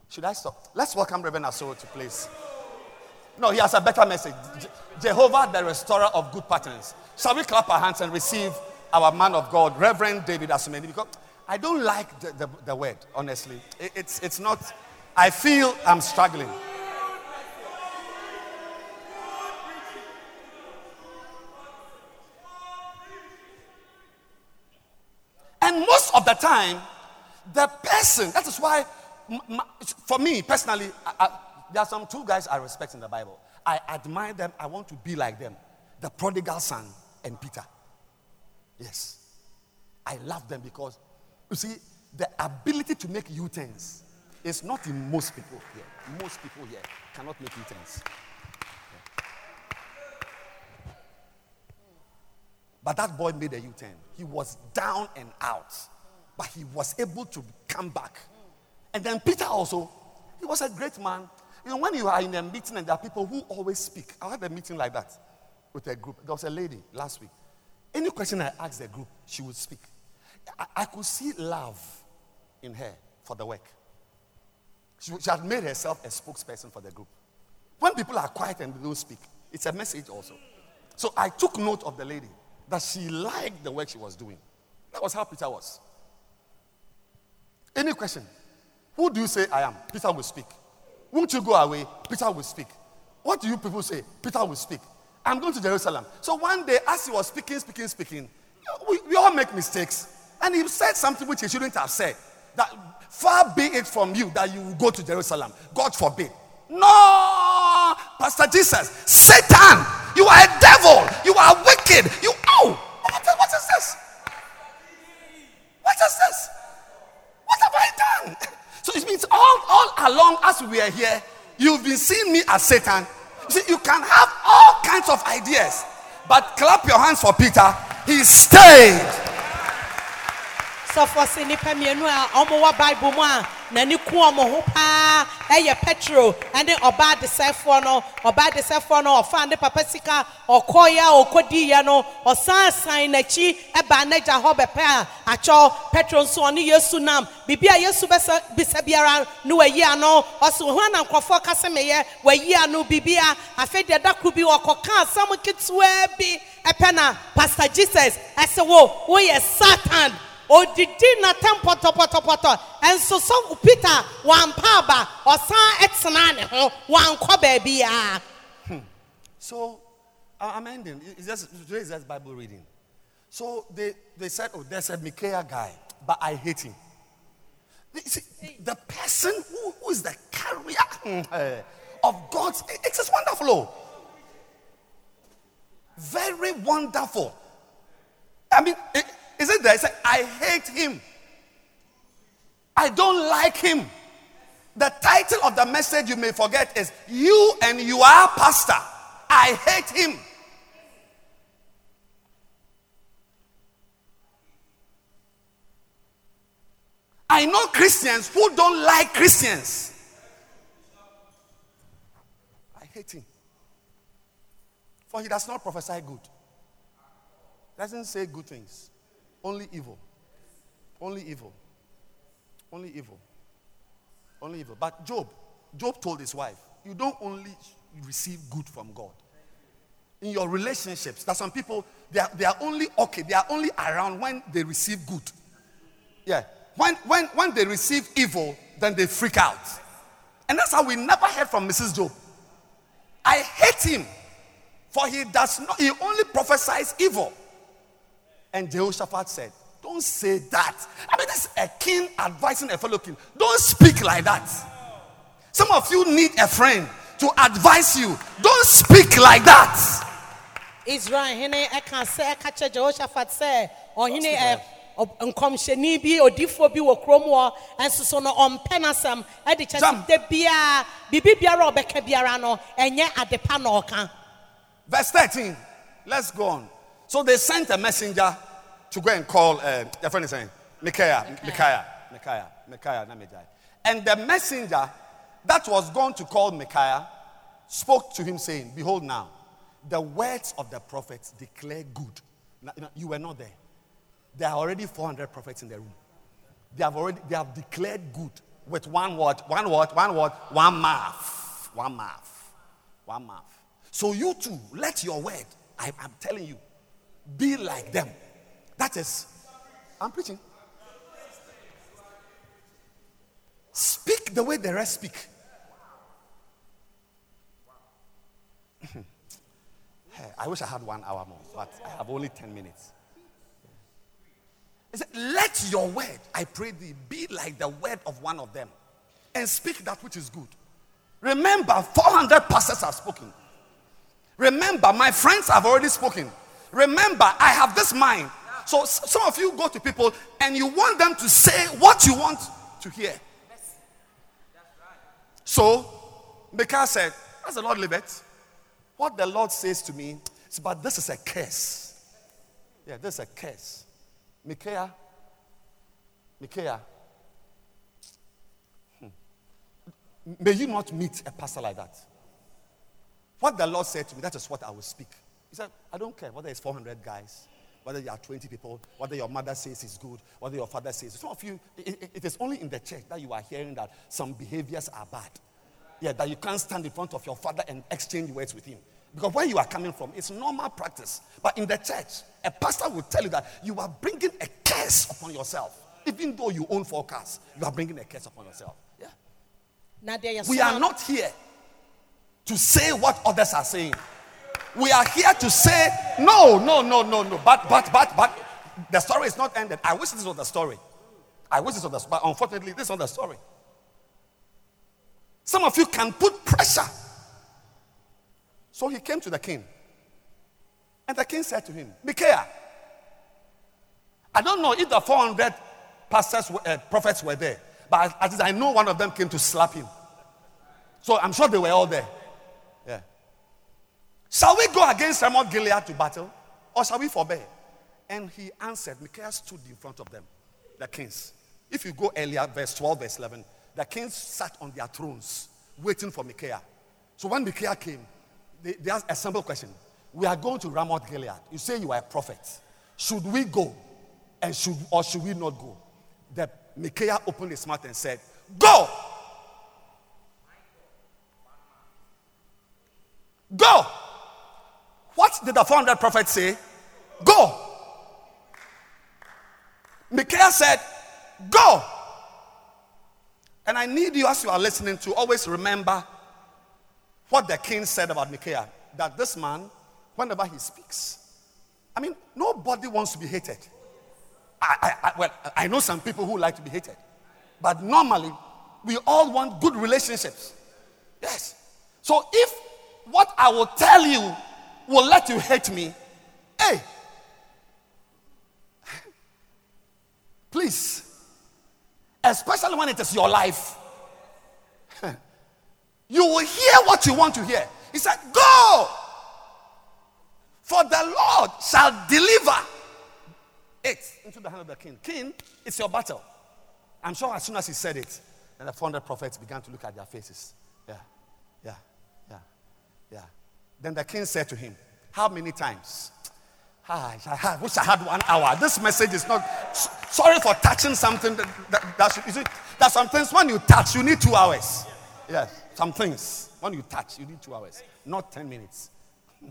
Should I stop? Let's welcome Reverend Asoro to place. No, he has a better message. Je- Jehovah, the restorer of good patterns. Shall we clap our hands and receive our man of God, Reverend David Asumeni? Because I don't like the, the, the word, honestly. It- it's, it's not, I feel I'm struggling. And most of the time, the person, that is why, for me personally, I, I, there are some two guys I respect in the Bible. I admire them, I want to be like them the prodigal son and Peter. Yes. I love them because, you see, the ability to make U turns is not in most people here. Most people here cannot make U turns. But that boy made a U turn. He was down and out, but he was able to come back. And then Peter also, he was a great man. You know, when you are in a meeting and there are people who always speak, I had a meeting like that with a group. There was a lady last week. Any question I asked the group, she would speak. I, I could see love in her for the work. She, she had made herself a spokesperson for the group. When people are quiet and they don't speak, it's a message also. So I took note of the lady that she liked the work she was doing. That was how Peter was. Any question? Who do you say I am? Peter will speak. Won't you go away? Peter will speak. What do you people say? Peter will speak. I'm going to Jerusalem. So one day, as he was speaking, speaking, speaking, we, we all make mistakes. And he said something which he shouldn't have said. That far be it from you that you will go to Jerusalem. God forbid. No, Pastor Jesus, Satan, you are a devil. You are wicked. You, oh, what, is this? What is this? What have I done? [laughs] So it means all, all along as we are here, you've been seeing me as Satan. You see, you can have all kinds of ideas, but clap your hands for Peter. He stayed. wɔn wɔ bible n'ani ku wɔn ho paa. Ɛyɛ petro ɛne ɔbaa desɛfoɔ no ɔbaa desɛfoɔ no ɔfa ne papa sika ɔkɔɔyɛ a ɔkɔdiiɛ no ɔsan san n'akyi ɛbaa n'agya hɔ bɛpɛ a akyɛw petro nso ɔne yesu nam. Biribi a yesu bɛsɛ bisa biara ne wayi ano ɔsi wɔn na nkurɔfoɔ kasa meyɛ wayi ano biribi a afei deɛ dako bi ɔkɔka asɛm ketewa bi. Ɛpɛ na pastor jesus ɛsɛ wo woyɛ satan odidi pɔtɔpɔtɔpɔtɔ peter ɔsan ɛtena ne ho wankɔ baabi ya. So I'm ending. It's just, today is just Bible reading. So they, they said, oh, there's a Micaiah guy, but I hate him. See, the person who, who is the carrier eh, of God's, it- it's just wonderful. oh. Very wonderful. I mean, i- is it there? It said, I hate him. I don't like him. The title of the message you may forget is You and You Are Pastor. I hate him. I know Christians who don't like Christians. I hate him. For he does not prophesy good. Doesn't say good things. Only evil. Only evil. Only evil. Only evil. But Job, Job told his wife, you don't only receive good from God. In your relationships, there's some people, they are, they are only okay, they are only around when they receive good. Yeah. When, when, when they receive evil, then they freak out. And that's how we never heard from Mrs. Job. I hate him, for he does not, he only prophesies evil. And Jehoshaphat said, Don't say that. I mean, this is a king advising a fellow king. Don't speak like that. Some of you need a friend to advise you. Don't speak like that. israel hene ɛka sɛ ɛka kyerɛ jehoshaphat sɛ ɔhene ɛ ɔ- nkɔmhyɛni bi bi wɔ kurom hɔ ɛnso so no ɔmpɛ n'asɛm ɛde kyɛ sɛ biara biribi biara a ɔbɛka biara no ɛnyɛ adepa na ɔka Verse 13. Let's go on. So they sent a messenger to go and call, uh, your friend is saying, Micaiah, Micaiah, Micaiah, Micaiah, Micaiah. And the messenger that was going to call Micaiah spoke to him, saying, Behold, now, the words of the prophets declare good. Now, you, know, you were not there. There are already 400 prophets in the room. They have already they have declared good with one word, one word, one word, one mouth, one mouth, one mouth. So you too, let your word, I, I'm telling you, be like them. That is, I'm preaching. Speak the way the rest speak. [laughs] I wish I had one hour more, but I have only 10 minutes. He said, Let your word, I pray thee, be like the word of one of them, and speak that which is good. Remember, 400 pastors have spoken. Remember, my friends have already spoken. Remember, I have this mind. So some of you go to people and you want them to say what you want to hear. So, Micaiah said, As the Lord liveth, what the Lord says to me is, But this is a curse. Yeah, this is a curse. Micaiah, Micaiah, hmm. may you not meet a pastor like that. What the Lord said to me, that is what I will speak. He said, I don't care whether it's 400 guys, whether there are 20 people, whether your mother says it's good, whether your father says. it's. Some of you, it, it- is only in the church that you are hearing that some behaviors are bad. Yeah, that you can't stand in front of your father and exchange words with him. Because where you are coming from, it's normal practice. But in the church, a pastor will tell you that you are bringing a curse upon yourself. Even though you own four cars, you are bringing a curse upon yourself. Yeah. We are not here to say what others are saying. We are here to say, no, no, no, no, no. But, but, but, but, the story is not ended. I wish this was the story. I wish this was the story. But unfortunately, this is not the story. Some of you can put pressure. So he came to the king. And the king said to him, Micaiah, I don't know if the 400 pastors, uh, prophets were there, but at least I know one of them came to slap him. So I'm sure they were all there. Shall we go against Ramoth Gilead to battle? Or shall we forbear? And he answered, Micaiah stood in front of them, the kings. If you go earlier, verse 12, verse 11, the kings sat on their thrones waiting for Micaiah. So when Micaiah came, they, they asked a simple question. We are going to Ramoth Gilead. You say you are a prophet. Should we go? And should or should we not go? The Micaiah opened his mouth and said, Go! Go! What did the 400 prophets say? Go! Micaiah said, Go! And I need you, as you are listening, to always remember what the king said about Micaiah that this man, whenever he speaks, I mean, nobody wants to be hated. I, I, I, well, I know some people who like to be hated, but normally we all want good relationships. Yes. So if what I will tell you will let you hate me, hey, please, especially when it is your life, [laughs] you will hear what you want to hear. He said, Go, for the Lord shall deliver it into the hand of the king. King, it's your battle. I'm sure as soon as he said it, then the 400 prophets began to look at their faces. Yeah, yeah, yeah, yeah. Then the king said to him, How many times? Ah, I wish I had one hour. This message is not. Sorry for touching something. That, that, that you see, there's some things when you touch, you need two hours. Yes, some things when you touch, you need two hours, not 10 minutes. [laughs]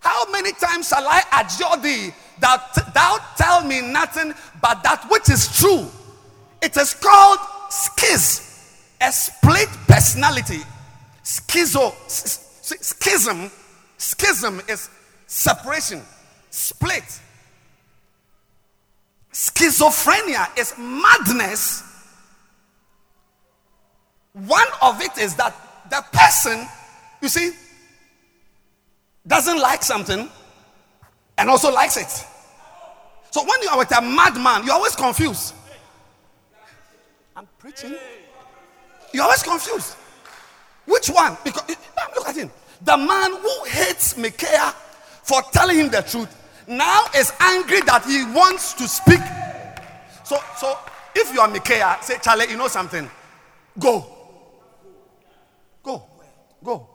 How many times shall I adjure thee that thou tell me nothing but that which is true? It is called schiz, a split personality. Schizo, schism, schism is separation, split. Schizophrenia is madness. One of it is that the person, you see, doesn't like something and also likes it. So when you are with a madman, you're always confused. I'm preaching. You're always confused. Which one? Because look at him. The man who hates Micaiah for telling him the truth now is angry that he wants to speak. So, so if you are Micaiah, say, Charlie, you know something? Go. Go. Go.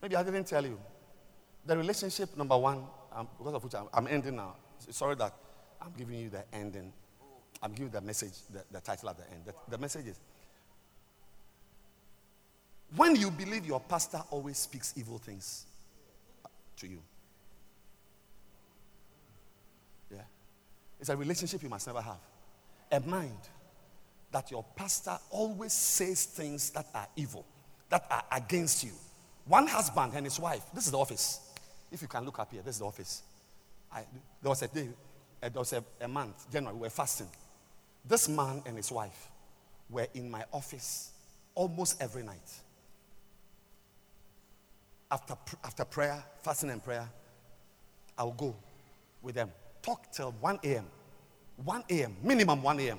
Maybe I didn't tell you. The relationship, number one, um, because of which I'm, I'm, ending now. Sorry that I'm giving you the ending. I'm giving the message, the, the title at the end. The, the message is when you believe your pastor always speaks evil things to you. Yeah. It's a relationship you must never have. A mind that your pastor always says things that are evil, that are against you. One husband and his wife. This is the office. If you can look up here, this is the office. I, there was a day, uh, there was a, a month, January, we were fasting. This man and his wife were in my office almost every night. After, after prayer, fasting and prayer, I'll go with them. Talk till 1 a.m. 1 a.m., minimum 1 a.m.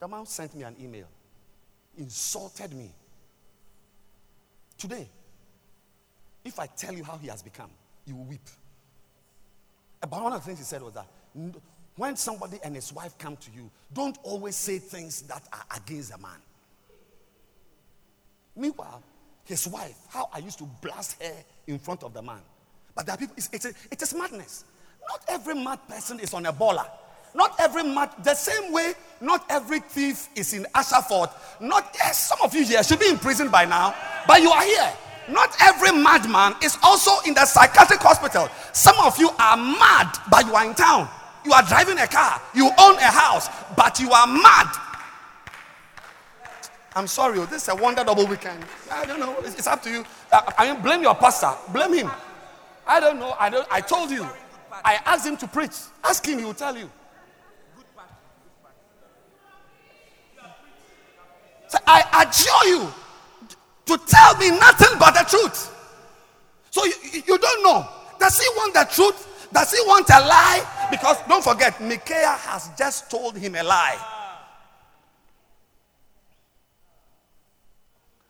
The man sent me an email, insulted me Today, if I tell you how he has become, you will weep. But one of the things he said was that when somebody and his wife come to you, don't always say things that are against a man. Meanwhile, his wife, how I used to blast her in front of the man. But there are people, it's, it's, it is madness. Not every mad person is on a baller. Not every mad, the same way, not every thief is in Ashford. Not, yes, some of you here should be in prison by now, but you are here. Not every madman is also in the psychiatric hospital. Some of you are mad, but you are in town. You are driving a car, you own a house, but you are mad. I'm sorry, oh, this is a wonder double weekend. I don't know. It's, it's up to you. I, I mean, blame your pastor. Blame him. I don't know. I don't. I told you. I asked him to preach. Ask him. He will tell you. So I adjure you to tell me nothing but the truth. So you, you don't know. Does he want the truth? Does he want a lie? Because don't forget, Micaiah has just told him a lie.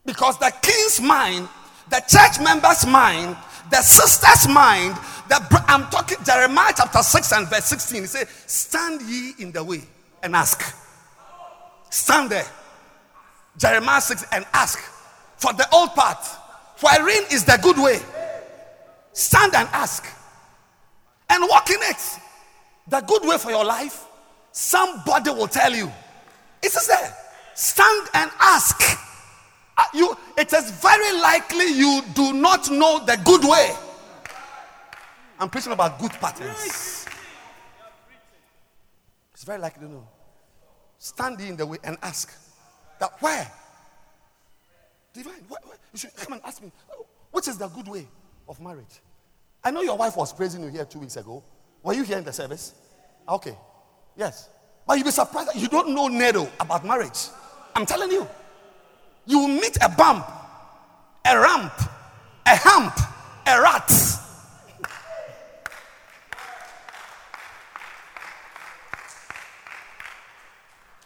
Because the king's mind, the church member's mind, the sister's mind, the, I'm talking Jeremiah chapter 6 and verse 16. He says, Stand ye in the way and ask. Stand there. Jeremiah 6 and ask for the old path. Wherein is the good way? Stand and ask. And walk in it. The good way for your life, somebody will tell you. It is there. Stand and ask. Uh, you, it is very likely you do not know the good way. I'm preaching about good patterns. It's very likely to know. Stand in the way and ask that where? Divine, where, where? you should come and ask me, which is the good way of marriage? I know your wife was praising you here two weeks ago. Were you here in the service? Okay. Yes. But you'll be surprised you don't know Nero about marriage. I'm telling you. You will meet a bump, a ramp, a hump, a rat.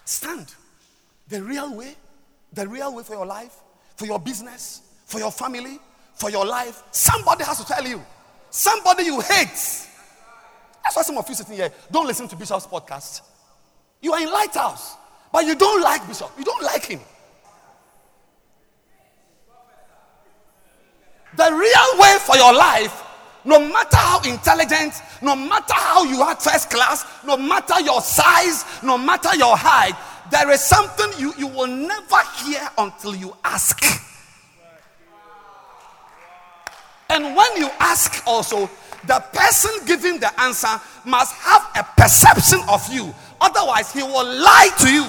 Stand. The real way, the real way for your life, for your business, for your family, for your life. Somebody has to tell you. Somebody you hate. That's why some of you sitting here don't listen to Bishop's podcast. You are in Lighthouse, but you don't like Bishop. You don't like him. The real way for your life, no matter how intelligent, no matter how you are first class, no matter your size, no matter your height, there is something you, you will never hear until you ask. And when you ask, also, the person giving the answer must have a perception of you. Otherwise, he will lie to you.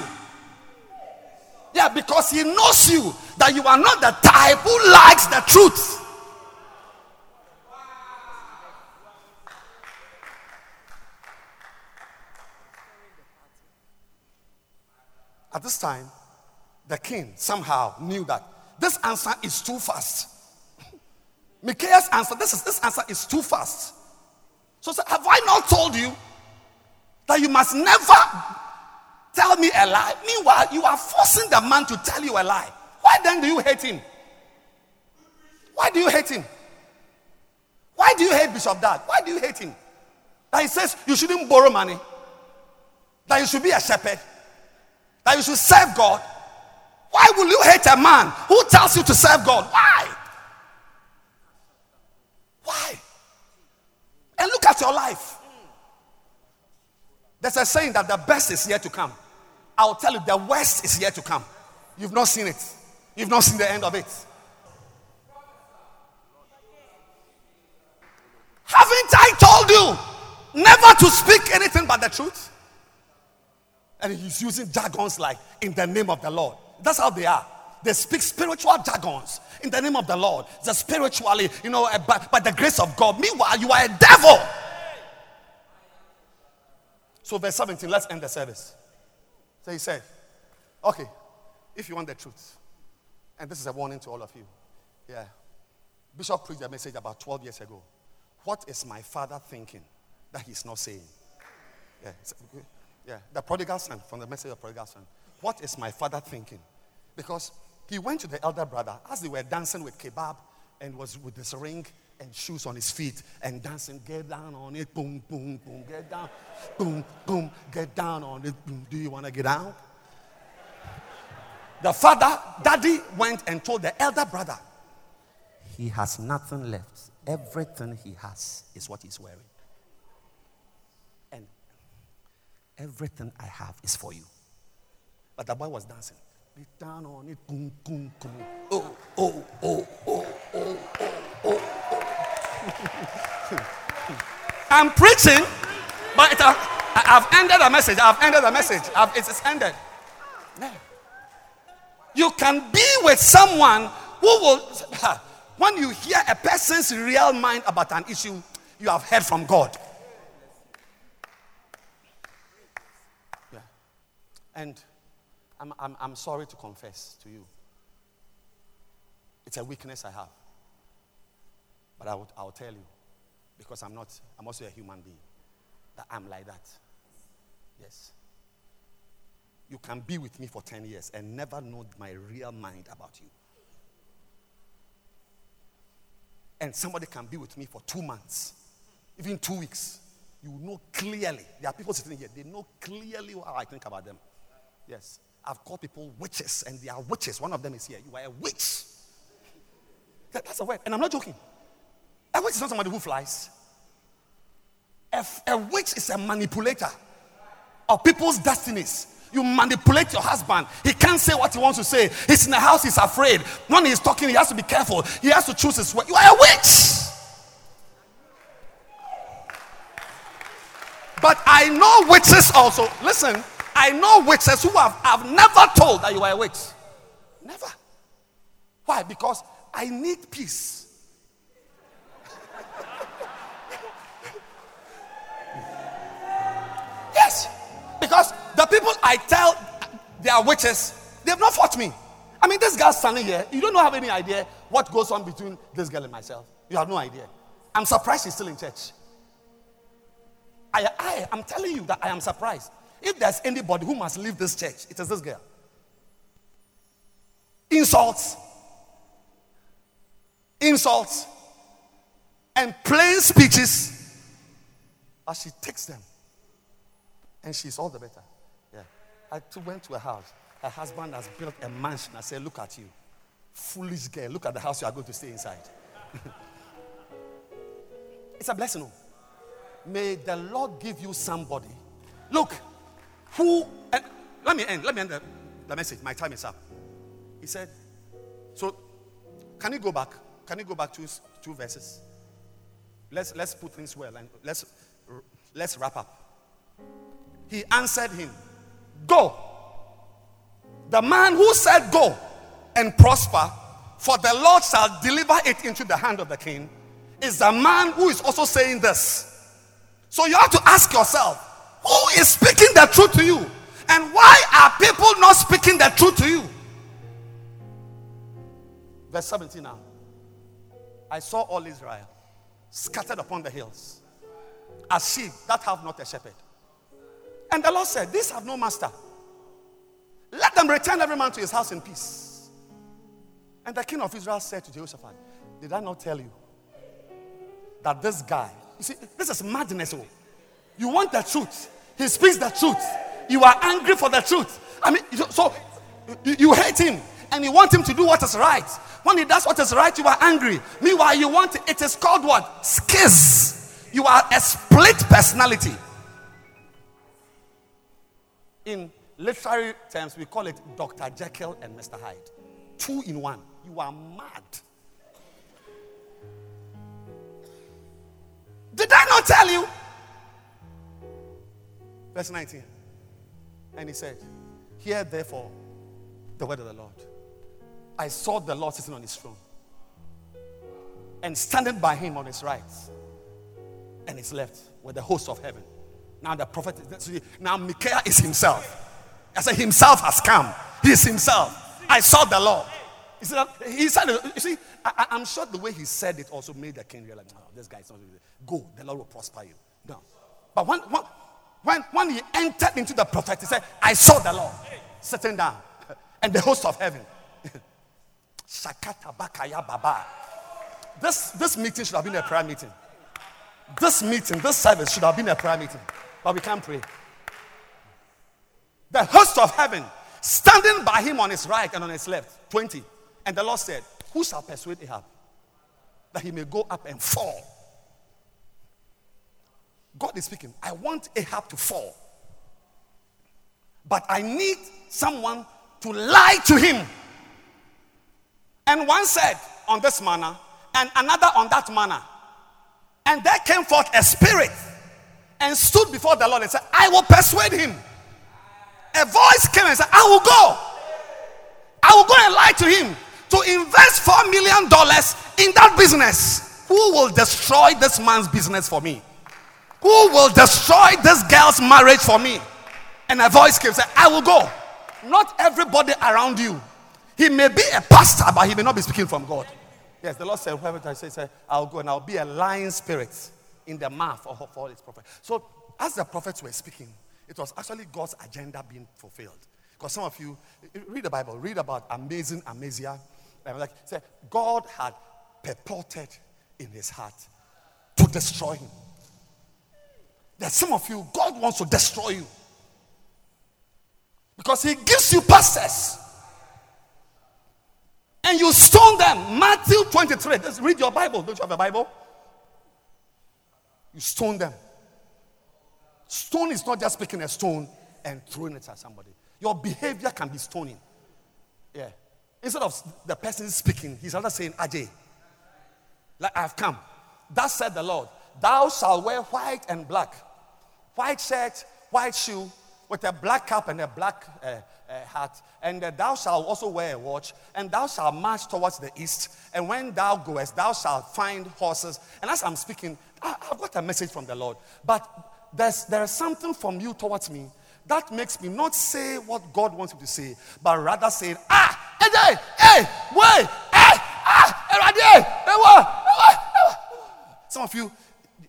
Yeah, because he knows you that you are not the type who likes the truth. At this time, the king somehow knew that this answer is too fast. Micaiah's answer, this is this answer is too fast. So, so have I not told you that you must never tell me a lie? Meanwhile, you are forcing the man to tell you a lie. Why then do you hate him? Why do you hate him? Why do you hate Bishop Dag? Why do you hate him? That he says you shouldn't borrow money, that you should be a shepherd, that you should serve God. Why will you hate a man who tells you to serve God? Why? Why? And look at your life. There's a saying that the best is yet to come. I'll tell you, the worst is yet to come. You've not seen it, you've not seen the end of it. Haven't I told you never to speak anything but the truth? And he's using jargons like in the name of the Lord. That's how they are. They speak spiritual jargons in the name of the Lord. The spiritually, you know, uh, by, by the grace of God. Meanwhile, you are a devil. So, verse 17, let's end the service. So he said, Okay, if you want the truth, and this is a warning to all of you. Yeah. Bishop preached a message about 12 years ago. What is my father thinking that he's not saying? Yeah. Yeah, the prodigal son, from the message of prodigal son. What is my father thinking? Because he went to the elder brother as they were dancing with kebab and was with this ring and shoes on his feet and dancing, get down on it, boom, boom, boom, get down, boom, boom, get down on it, boom. Do you want to get down? The father, daddy, went and told the elder brother, he has nothing left. Everything he has is what he's wearing. And everything I have is for you. But the boy was dancing. Down on it. Boom, boom, boom. Oh, oh, oh, oh, oh, oh, oh. I'm preaching, but it, uh, I've ended the message. I've ended the message. I've, it's, it's ended. Yeah. You can be with someone who will, when you hear a person's real mind about an issue, you have heard from God. Yeah. And I'm, I'm, I'm sorry to confess to you. It's a weakness I have. But I will, I will tell you, because I'm not, I'm also a human being, that I'm like that. Yes. You can be with me for 10 years and never know my real mind about you. And somebody can be with me for two months, even two weeks. You know clearly. There are people sitting here, they know clearly how I think about them. Yes. I've called people witches, and they are witches. One of them is here. You are a witch. That, that's a word. And I'm not joking. A witch is not somebody who flies. A, a witch is a manipulator of people's destinies. You manipulate your husband. He can't say what he wants to say. He's in the house, he's afraid. When he's talking, he has to be careful. He has to choose his word. You are a witch. But I know witches also. Listen, I know witches who have, have never told that you are a witch. Never. Why? Because I need peace. [laughs] yes. Because the people I tell they are witches, they've not fought me. I mean, this girl standing here, you don't have any idea what goes on between this girl and myself. You have no idea. I'm surprised she's still in church. I, I am telling you that I am surprised. If there's anybody who must leave this church, it is this girl. Insults, insults, and plain speeches, as she takes them, and she's all the better. Yeah. I too went to a house. Her husband has built a mansion. I said, Look at you. Foolish girl. Look at the house you are going to stay inside. [laughs] it's a blessing. oh. May the Lord give you somebody. Look, who. And let me end. Let me end the, the message. My time is up. He said, So, can you go back? Can you go back two, two verses? Let's, let's put things well and let's, let's wrap up. He answered him, Go. The man who said, Go and prosper, for the Lord shall deliver it into the hand of the king, is the man who is also saying this. So you have to ask yourself, who is speaking the truth to you? And why are people not speaking the truth to you? Verse 17 now. I saw all Israel scattered upon the hills as sheep that have not a shepherd. And the Lord said, These have no master. Let them return every man to his house in peace. And the king of Israel said to Jehoshaphat, Did I not tell you that this guy, you see, this is madness. Oh. You want the truth, he speaks the truth. You are angry for the truth. I mean, so you, hate him and you want him to do what is right. When he does what is right, you are angry. Meanwhile, you want it is called what? Schiz. You are a split personality. In literary terms, we call it Dr. Jekyll and Mr. Hyde. Two in one. You are mad. Did I not tell you? Verse 19. And he said, Hear therefore the word of the Lord. I saw the Lord sitting on his throne and standing by him on his right and his left with the host of heaven. Now the prophet, now Micaiah is himself. I said, Himself has come. He is Himself. I saw the Lord. He said, he said You see, I, am sure the way he said it also made the king realize, no, this guy is not. Go, the Lord will prosper you. No. But when, when, when, when he entered into the prophet, he said, I saw the Lord sitting down and the host of heaven. [laughs] Shakata Bakaya Baba. This, this meeting should have been a prayer meeting. This meeting, this service should have been a prayer meeting. But we can't pray. The host of heaven standing by him on his right and on his left. 20. And the Lord said, Who shall persuade Ahab that he may go up and fall? God is speaking. I want Ahab to fall. But I need someone to lie to him. And one said on this manner, and another on that manner. And there came forth a spirit and stood before the Lord and said, I will persuade him. A voice came and said, I will go. I will go and lie to him to invest $4 million in that business. Who will destroy this man's business for me? Who will destroy this girl's marriage for me? And a voice came say, I will go. Not everybody around you. He may be a pastor, but he may not be speaking from God. Yes, the Lord said, whoever I say, I'll go and I'll be a lying spirit in the mouth of all his prophets. So, as the prophets were speaking, it was actually God's agenda being fulfilled. Because some of you read the Bible, read about amazing Amaziah. Like say, God had purported in his heart to destroy him. There's some of you, God wants to destroy you. Because he gives you pastors. And you stone them. Matthew 23. Just read your Bible. Don't you have a Bible? You stone them. Stone is not just picking a stone and throwing it at somebody. Your behavior can be stoning. Yeah. Instead of the person speaking, he's rather saying, Ajay, like I've come. That said the Lord, Thou shalt wear white and black, white shirt, white shoe, with a black cap and a black uh, uh, hat. And uh, thou shalt also wear a watch, and thou shalt march towards the east. And when thou goest, thou shalt find horses. And as I'm speaking, I, have got a message from the Lord. But there's, there's something from you towards me that makes me not say what God wants me to say, but rather say, Ah, hey, hey, wait, hey, ah, hey, hey, Some of you,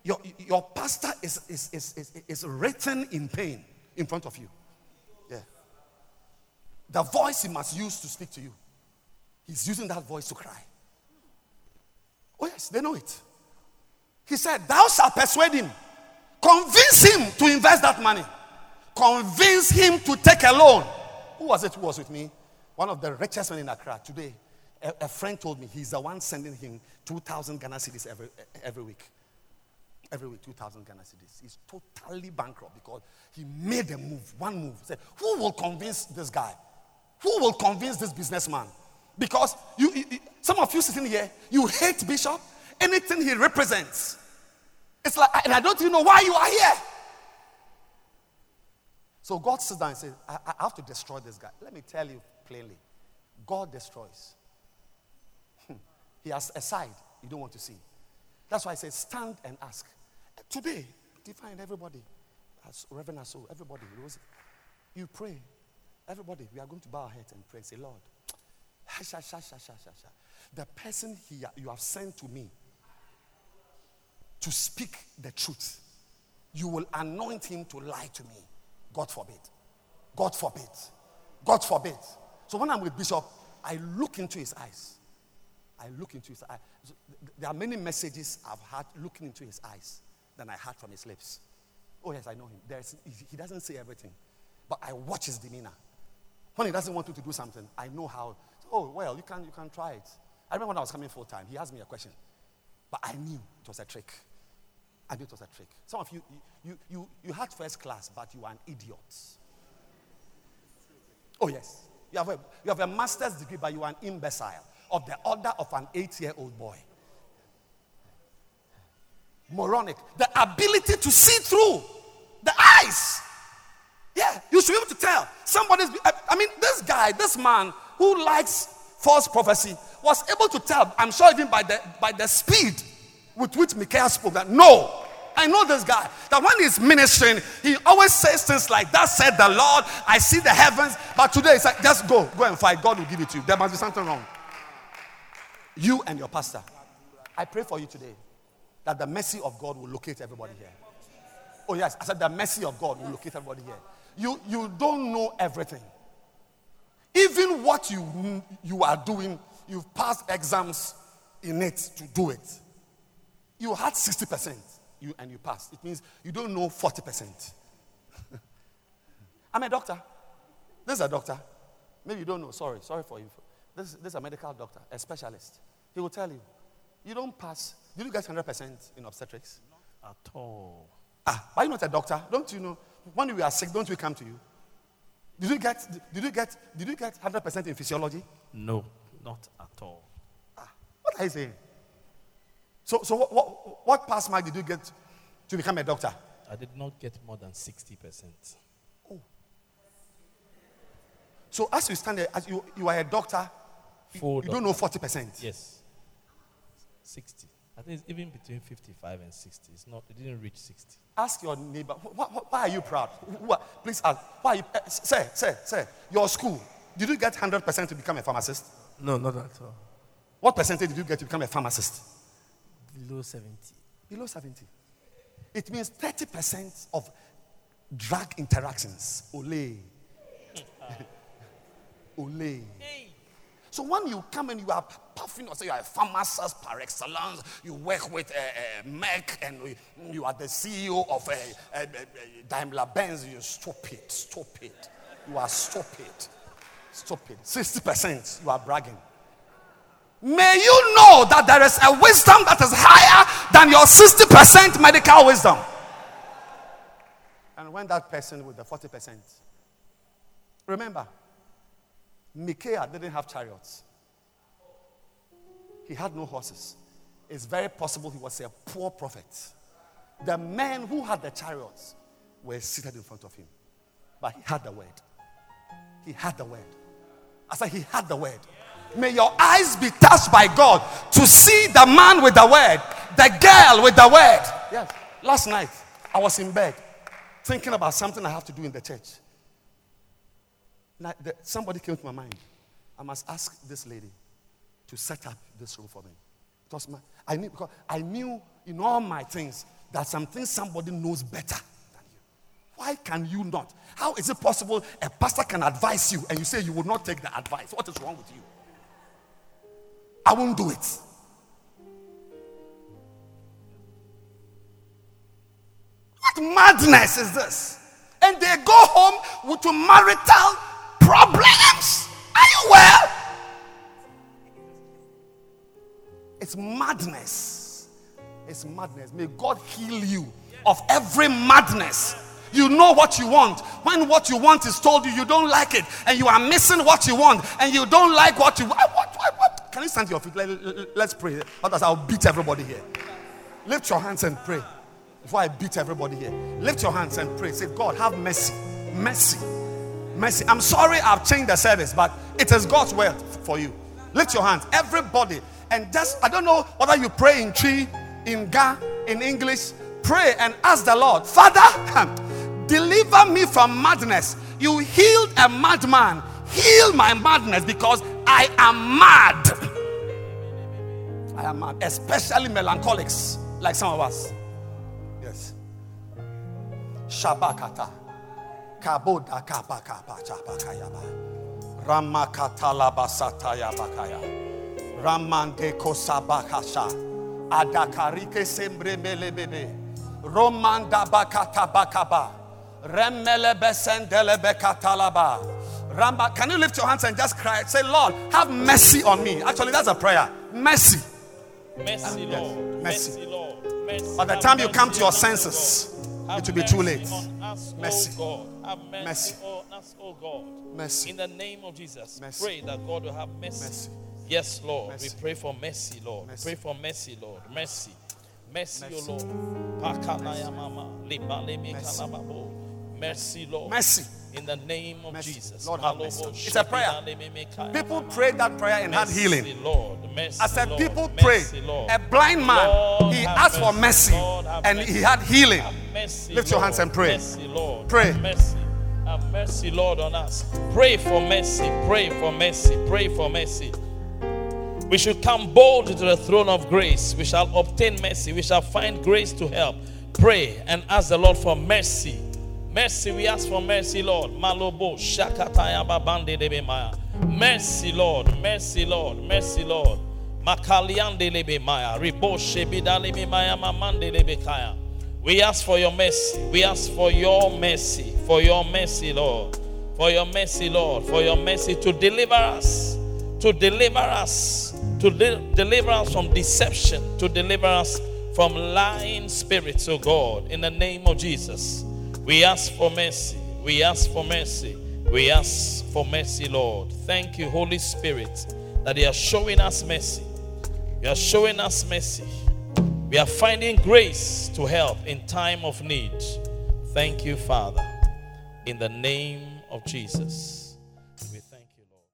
your, your pastor is, is, is, is, is written in pain in front of you. Yeah. The voice he must use to speak to you, he's using that voice to cry. Oh, yes, they know it. He said, Thou shalt persuade him, convince him to invest that money, convince him to take a loan. Who was it who was with me? One of the richest men in Accra today. A, a friend told me he's the one sending him 2,000 Ghana cedis every, every week. Every week, 2,000 Ghana cedis. He's totally bankrupt because he made a move, one move. He said, Who will convince this guy? Who will convince this businessman? Because you, you, some of you sitting here, you hate Bishop, anything he represents. It's like, and I don't even know why you are here. So God sits down and says, I, I have to destroy this guy. Let me tell you plainly God destroys. Hmm. he has a side you don't want to see. That's why I say, stand and ask. Today, define everybody. As Reverend Aso, everybody, you pray. Everybody, we are going to bow our heads and pray and say, Lord, the person here you have sent to me to speak the truth, you will anoint him to lie to me. God forbid. God forbid. God forbid. So when I'm with Bishop, I look into his eyes. I look into his eyes. There are many messages I've had looking into his eyes than I had from his lips. Oh, yes, I know him. There's, he doesn't say everything, but I watch his demeanor. When he doesn't want you to do something, I know how. Oh, well, you can, you can try it. I remember when I was coming full time, he asked me a question, but I knew it was a trick. I knew it was a trick. Some of you, you, you, you had first class, but you are an idiot. Oh, yes. You have, a, you have a master's degree, but you are an imbecile of the order of an eight year old boy. Moronic. The ability to see through the eyes. Yeah, you should be able to tell. Somebody's, I mean, this guy, this man who likes false prophecy was able to tell, I'm sure even by the, by the speed with which Micaiah spoke, that no, I know this guy. That when he's ministering, he always says things like, That said the Lord, I see the heavens. But today it's like, Just go, go and fight. God will give it to you. There must be something wrong. You and your pastor. I pray for you today that the mercy of God will locate everybody here. Oh, yes, I said the mercy of God will locate everybody here. You, you don't know everything. Even what you, you are doing, you've passed exams in it to do it. You had 60% you, and you passed. It means you don't know 40%. [laughs] I'm a doctor. This is a doctor. Maybe you don't know. Sorry. Sorry for you. This, this is a medical doctor, a specialist. He will tell you, you don't pass. Did you get 100% in obstetrics? Not at all. Ah, why are you not a doctor? Don't you know? When we are sick, don't we come to you? Did you get, did you get, did you get 100% in physiology? No, not at all. Ah, what are you saying? So, so what, what, what pass mark did you get to become a doctor? I did not get more than 60%. Oh. So as you stand there, as you, you are a doctor, you, Full you don't know 40%. Yes. 60. I think it's even between 55 and 60. It's not, it didn't reach 60. Ask your neighbor, wh- wh- why are you proud? Please ask, why are you, say, say, say, your school, did you get 100% to become a pharmacist? No, not at all. What percentage did you get to become a pharmacist? Below 70. Below 70. It means 30% of drug interactions. Ole. [laughs] Ole. So when you come and you are puffing or you are a pharmacist par excellence, you work with uh, uh, Merck and you are the CEO of uh, uh, uh, Daimler Benz, you are stupid, stupid. You are stupid. Stupid. 60% you are bragging. May you know that there is a wisdom that is higher than your 60% medical wisdom. And when that person with the 40%, remember, Micaiah didn't have chariots, he had no horses. It's very possible he was a poor prophet. The men who had the chariots were seated in front of him, but he had the word. He had the word. I said, He had the word. May your eyes be touched by God to see the man with the word, the girl with the word. Yes. Last night, I was in bed thinking about something I have to do in the church. Now, the, somebody came to my mind. I must ask this lady to set up this room for me. My, I knew because I knew in all my things that some things somebody knows better than you. Why can you not? How is it possible a pastor can advise you and you say you will not take the advice? What is wrong with you? I won't do it. What madness is this? And they go home with a marital problems. Are you well? It's madness. It's madness. May God heal you of every madness. You know what you want. When what you want is told you, you don't like it, and you are missing what you want, and you don't like what you want. What, what, what? Can you stand to your feet? Let, us pray. Otherwise, I'll beat everybody here. Lift your hands and pray before I beat everybody here. Lift your hands and pray. Say, God, have mercy. Mercy. Mercy. I'm sorry I've changed the service, but it is God's word for you. Lift your hands. Everybody. And just, I don't know whether you pray in Twi, in Ga, in English. Pray and ask the Lord, Father, [laughs] deliver me from madness. You healed a madman. Heal my madness because I am mad. [laughs] I am mad, especially melancholics like some of us. Yes. Shabakata. Kaboda kabakaba chabakayaba. Ramakatala bakaya. Ramande kosabakasha. Adakarike sembre melebebe. Romanda bakata bakaba. Remele besendele bekatalaba. Ramba, can you lift your hands and just cry? Say, Lord, have mercy on me. Actually, that's a prayer. Mercy. Mercy, Yes. Lord. Mercy. Mercy, Lord. Mercy. By the Have time you come to your senses, God. it will be too late. us, Mercy. O God. Have mercy, Mercy. on us, O God. Mercy. In the name of Jesus, Mercy. pray that God will have mercy. Mercy. Yes, Lord. We pray for mercy, Lord. Mercy. Pray for mercy, Lord. Mercy. Mercy, Mercy. O Lord. Mercy. Mercy, Lord. Mercy. In the name of Mercy. Jesus. Lord, have mercy. It's a prayer. People prayed that prayer and had healing. Lord. Mercy, I said, people prayed. Lord. A blind man, Lord, he have asked for mercy. Lord, and he had healing. Mercy, Lift your hands and pray. Mercy, Lord. Pray. Mercy. Have mercy, Lord, on us. Pray for mercy. Pray for mercy. Pray for mercy. We should come bold to the throne of grace. We shall obtain mercy. We shall find grace to help. Pray and ask the Lord for mercy. Mercy, we ask for mercy, Lord. Malobo shakataya babande debe maya. Mercy, Lord. Mercy, Lord. Mercy, Lord. Makaliande lebe maya. Ribo shebida lebe maya mamande lebe kaya. We ask for your mercy. We ask for your mercy. For your mercy, Lord. For your mercy, Lord. For your mercy to deliver us. To deliver us. To de- deliver us from deception. To deliver us from lying spirits, oh God. In the name of Jesus. We ask for mercy. We ask for mercy. We ask for mercy, Lord. Thank you, Holy Spirit, that you are showing us mercy. You are showing us mercy. We are finding grace to help in time of need. Thank you, Father. In the name of Jesus. We thank you, Lord.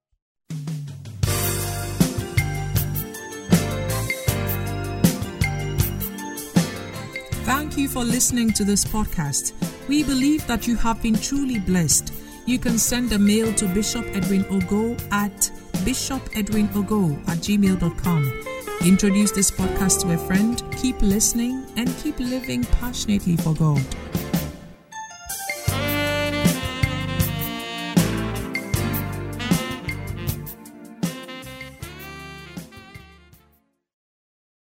Thank you for listening to this podcast. We believe that you have been truly blessed. You can send a mail to Bishop Edwin Ogo at bishopedwinogo at gmail.com Introduce this podcast to a friend, keep listening, and keep living passionately for God.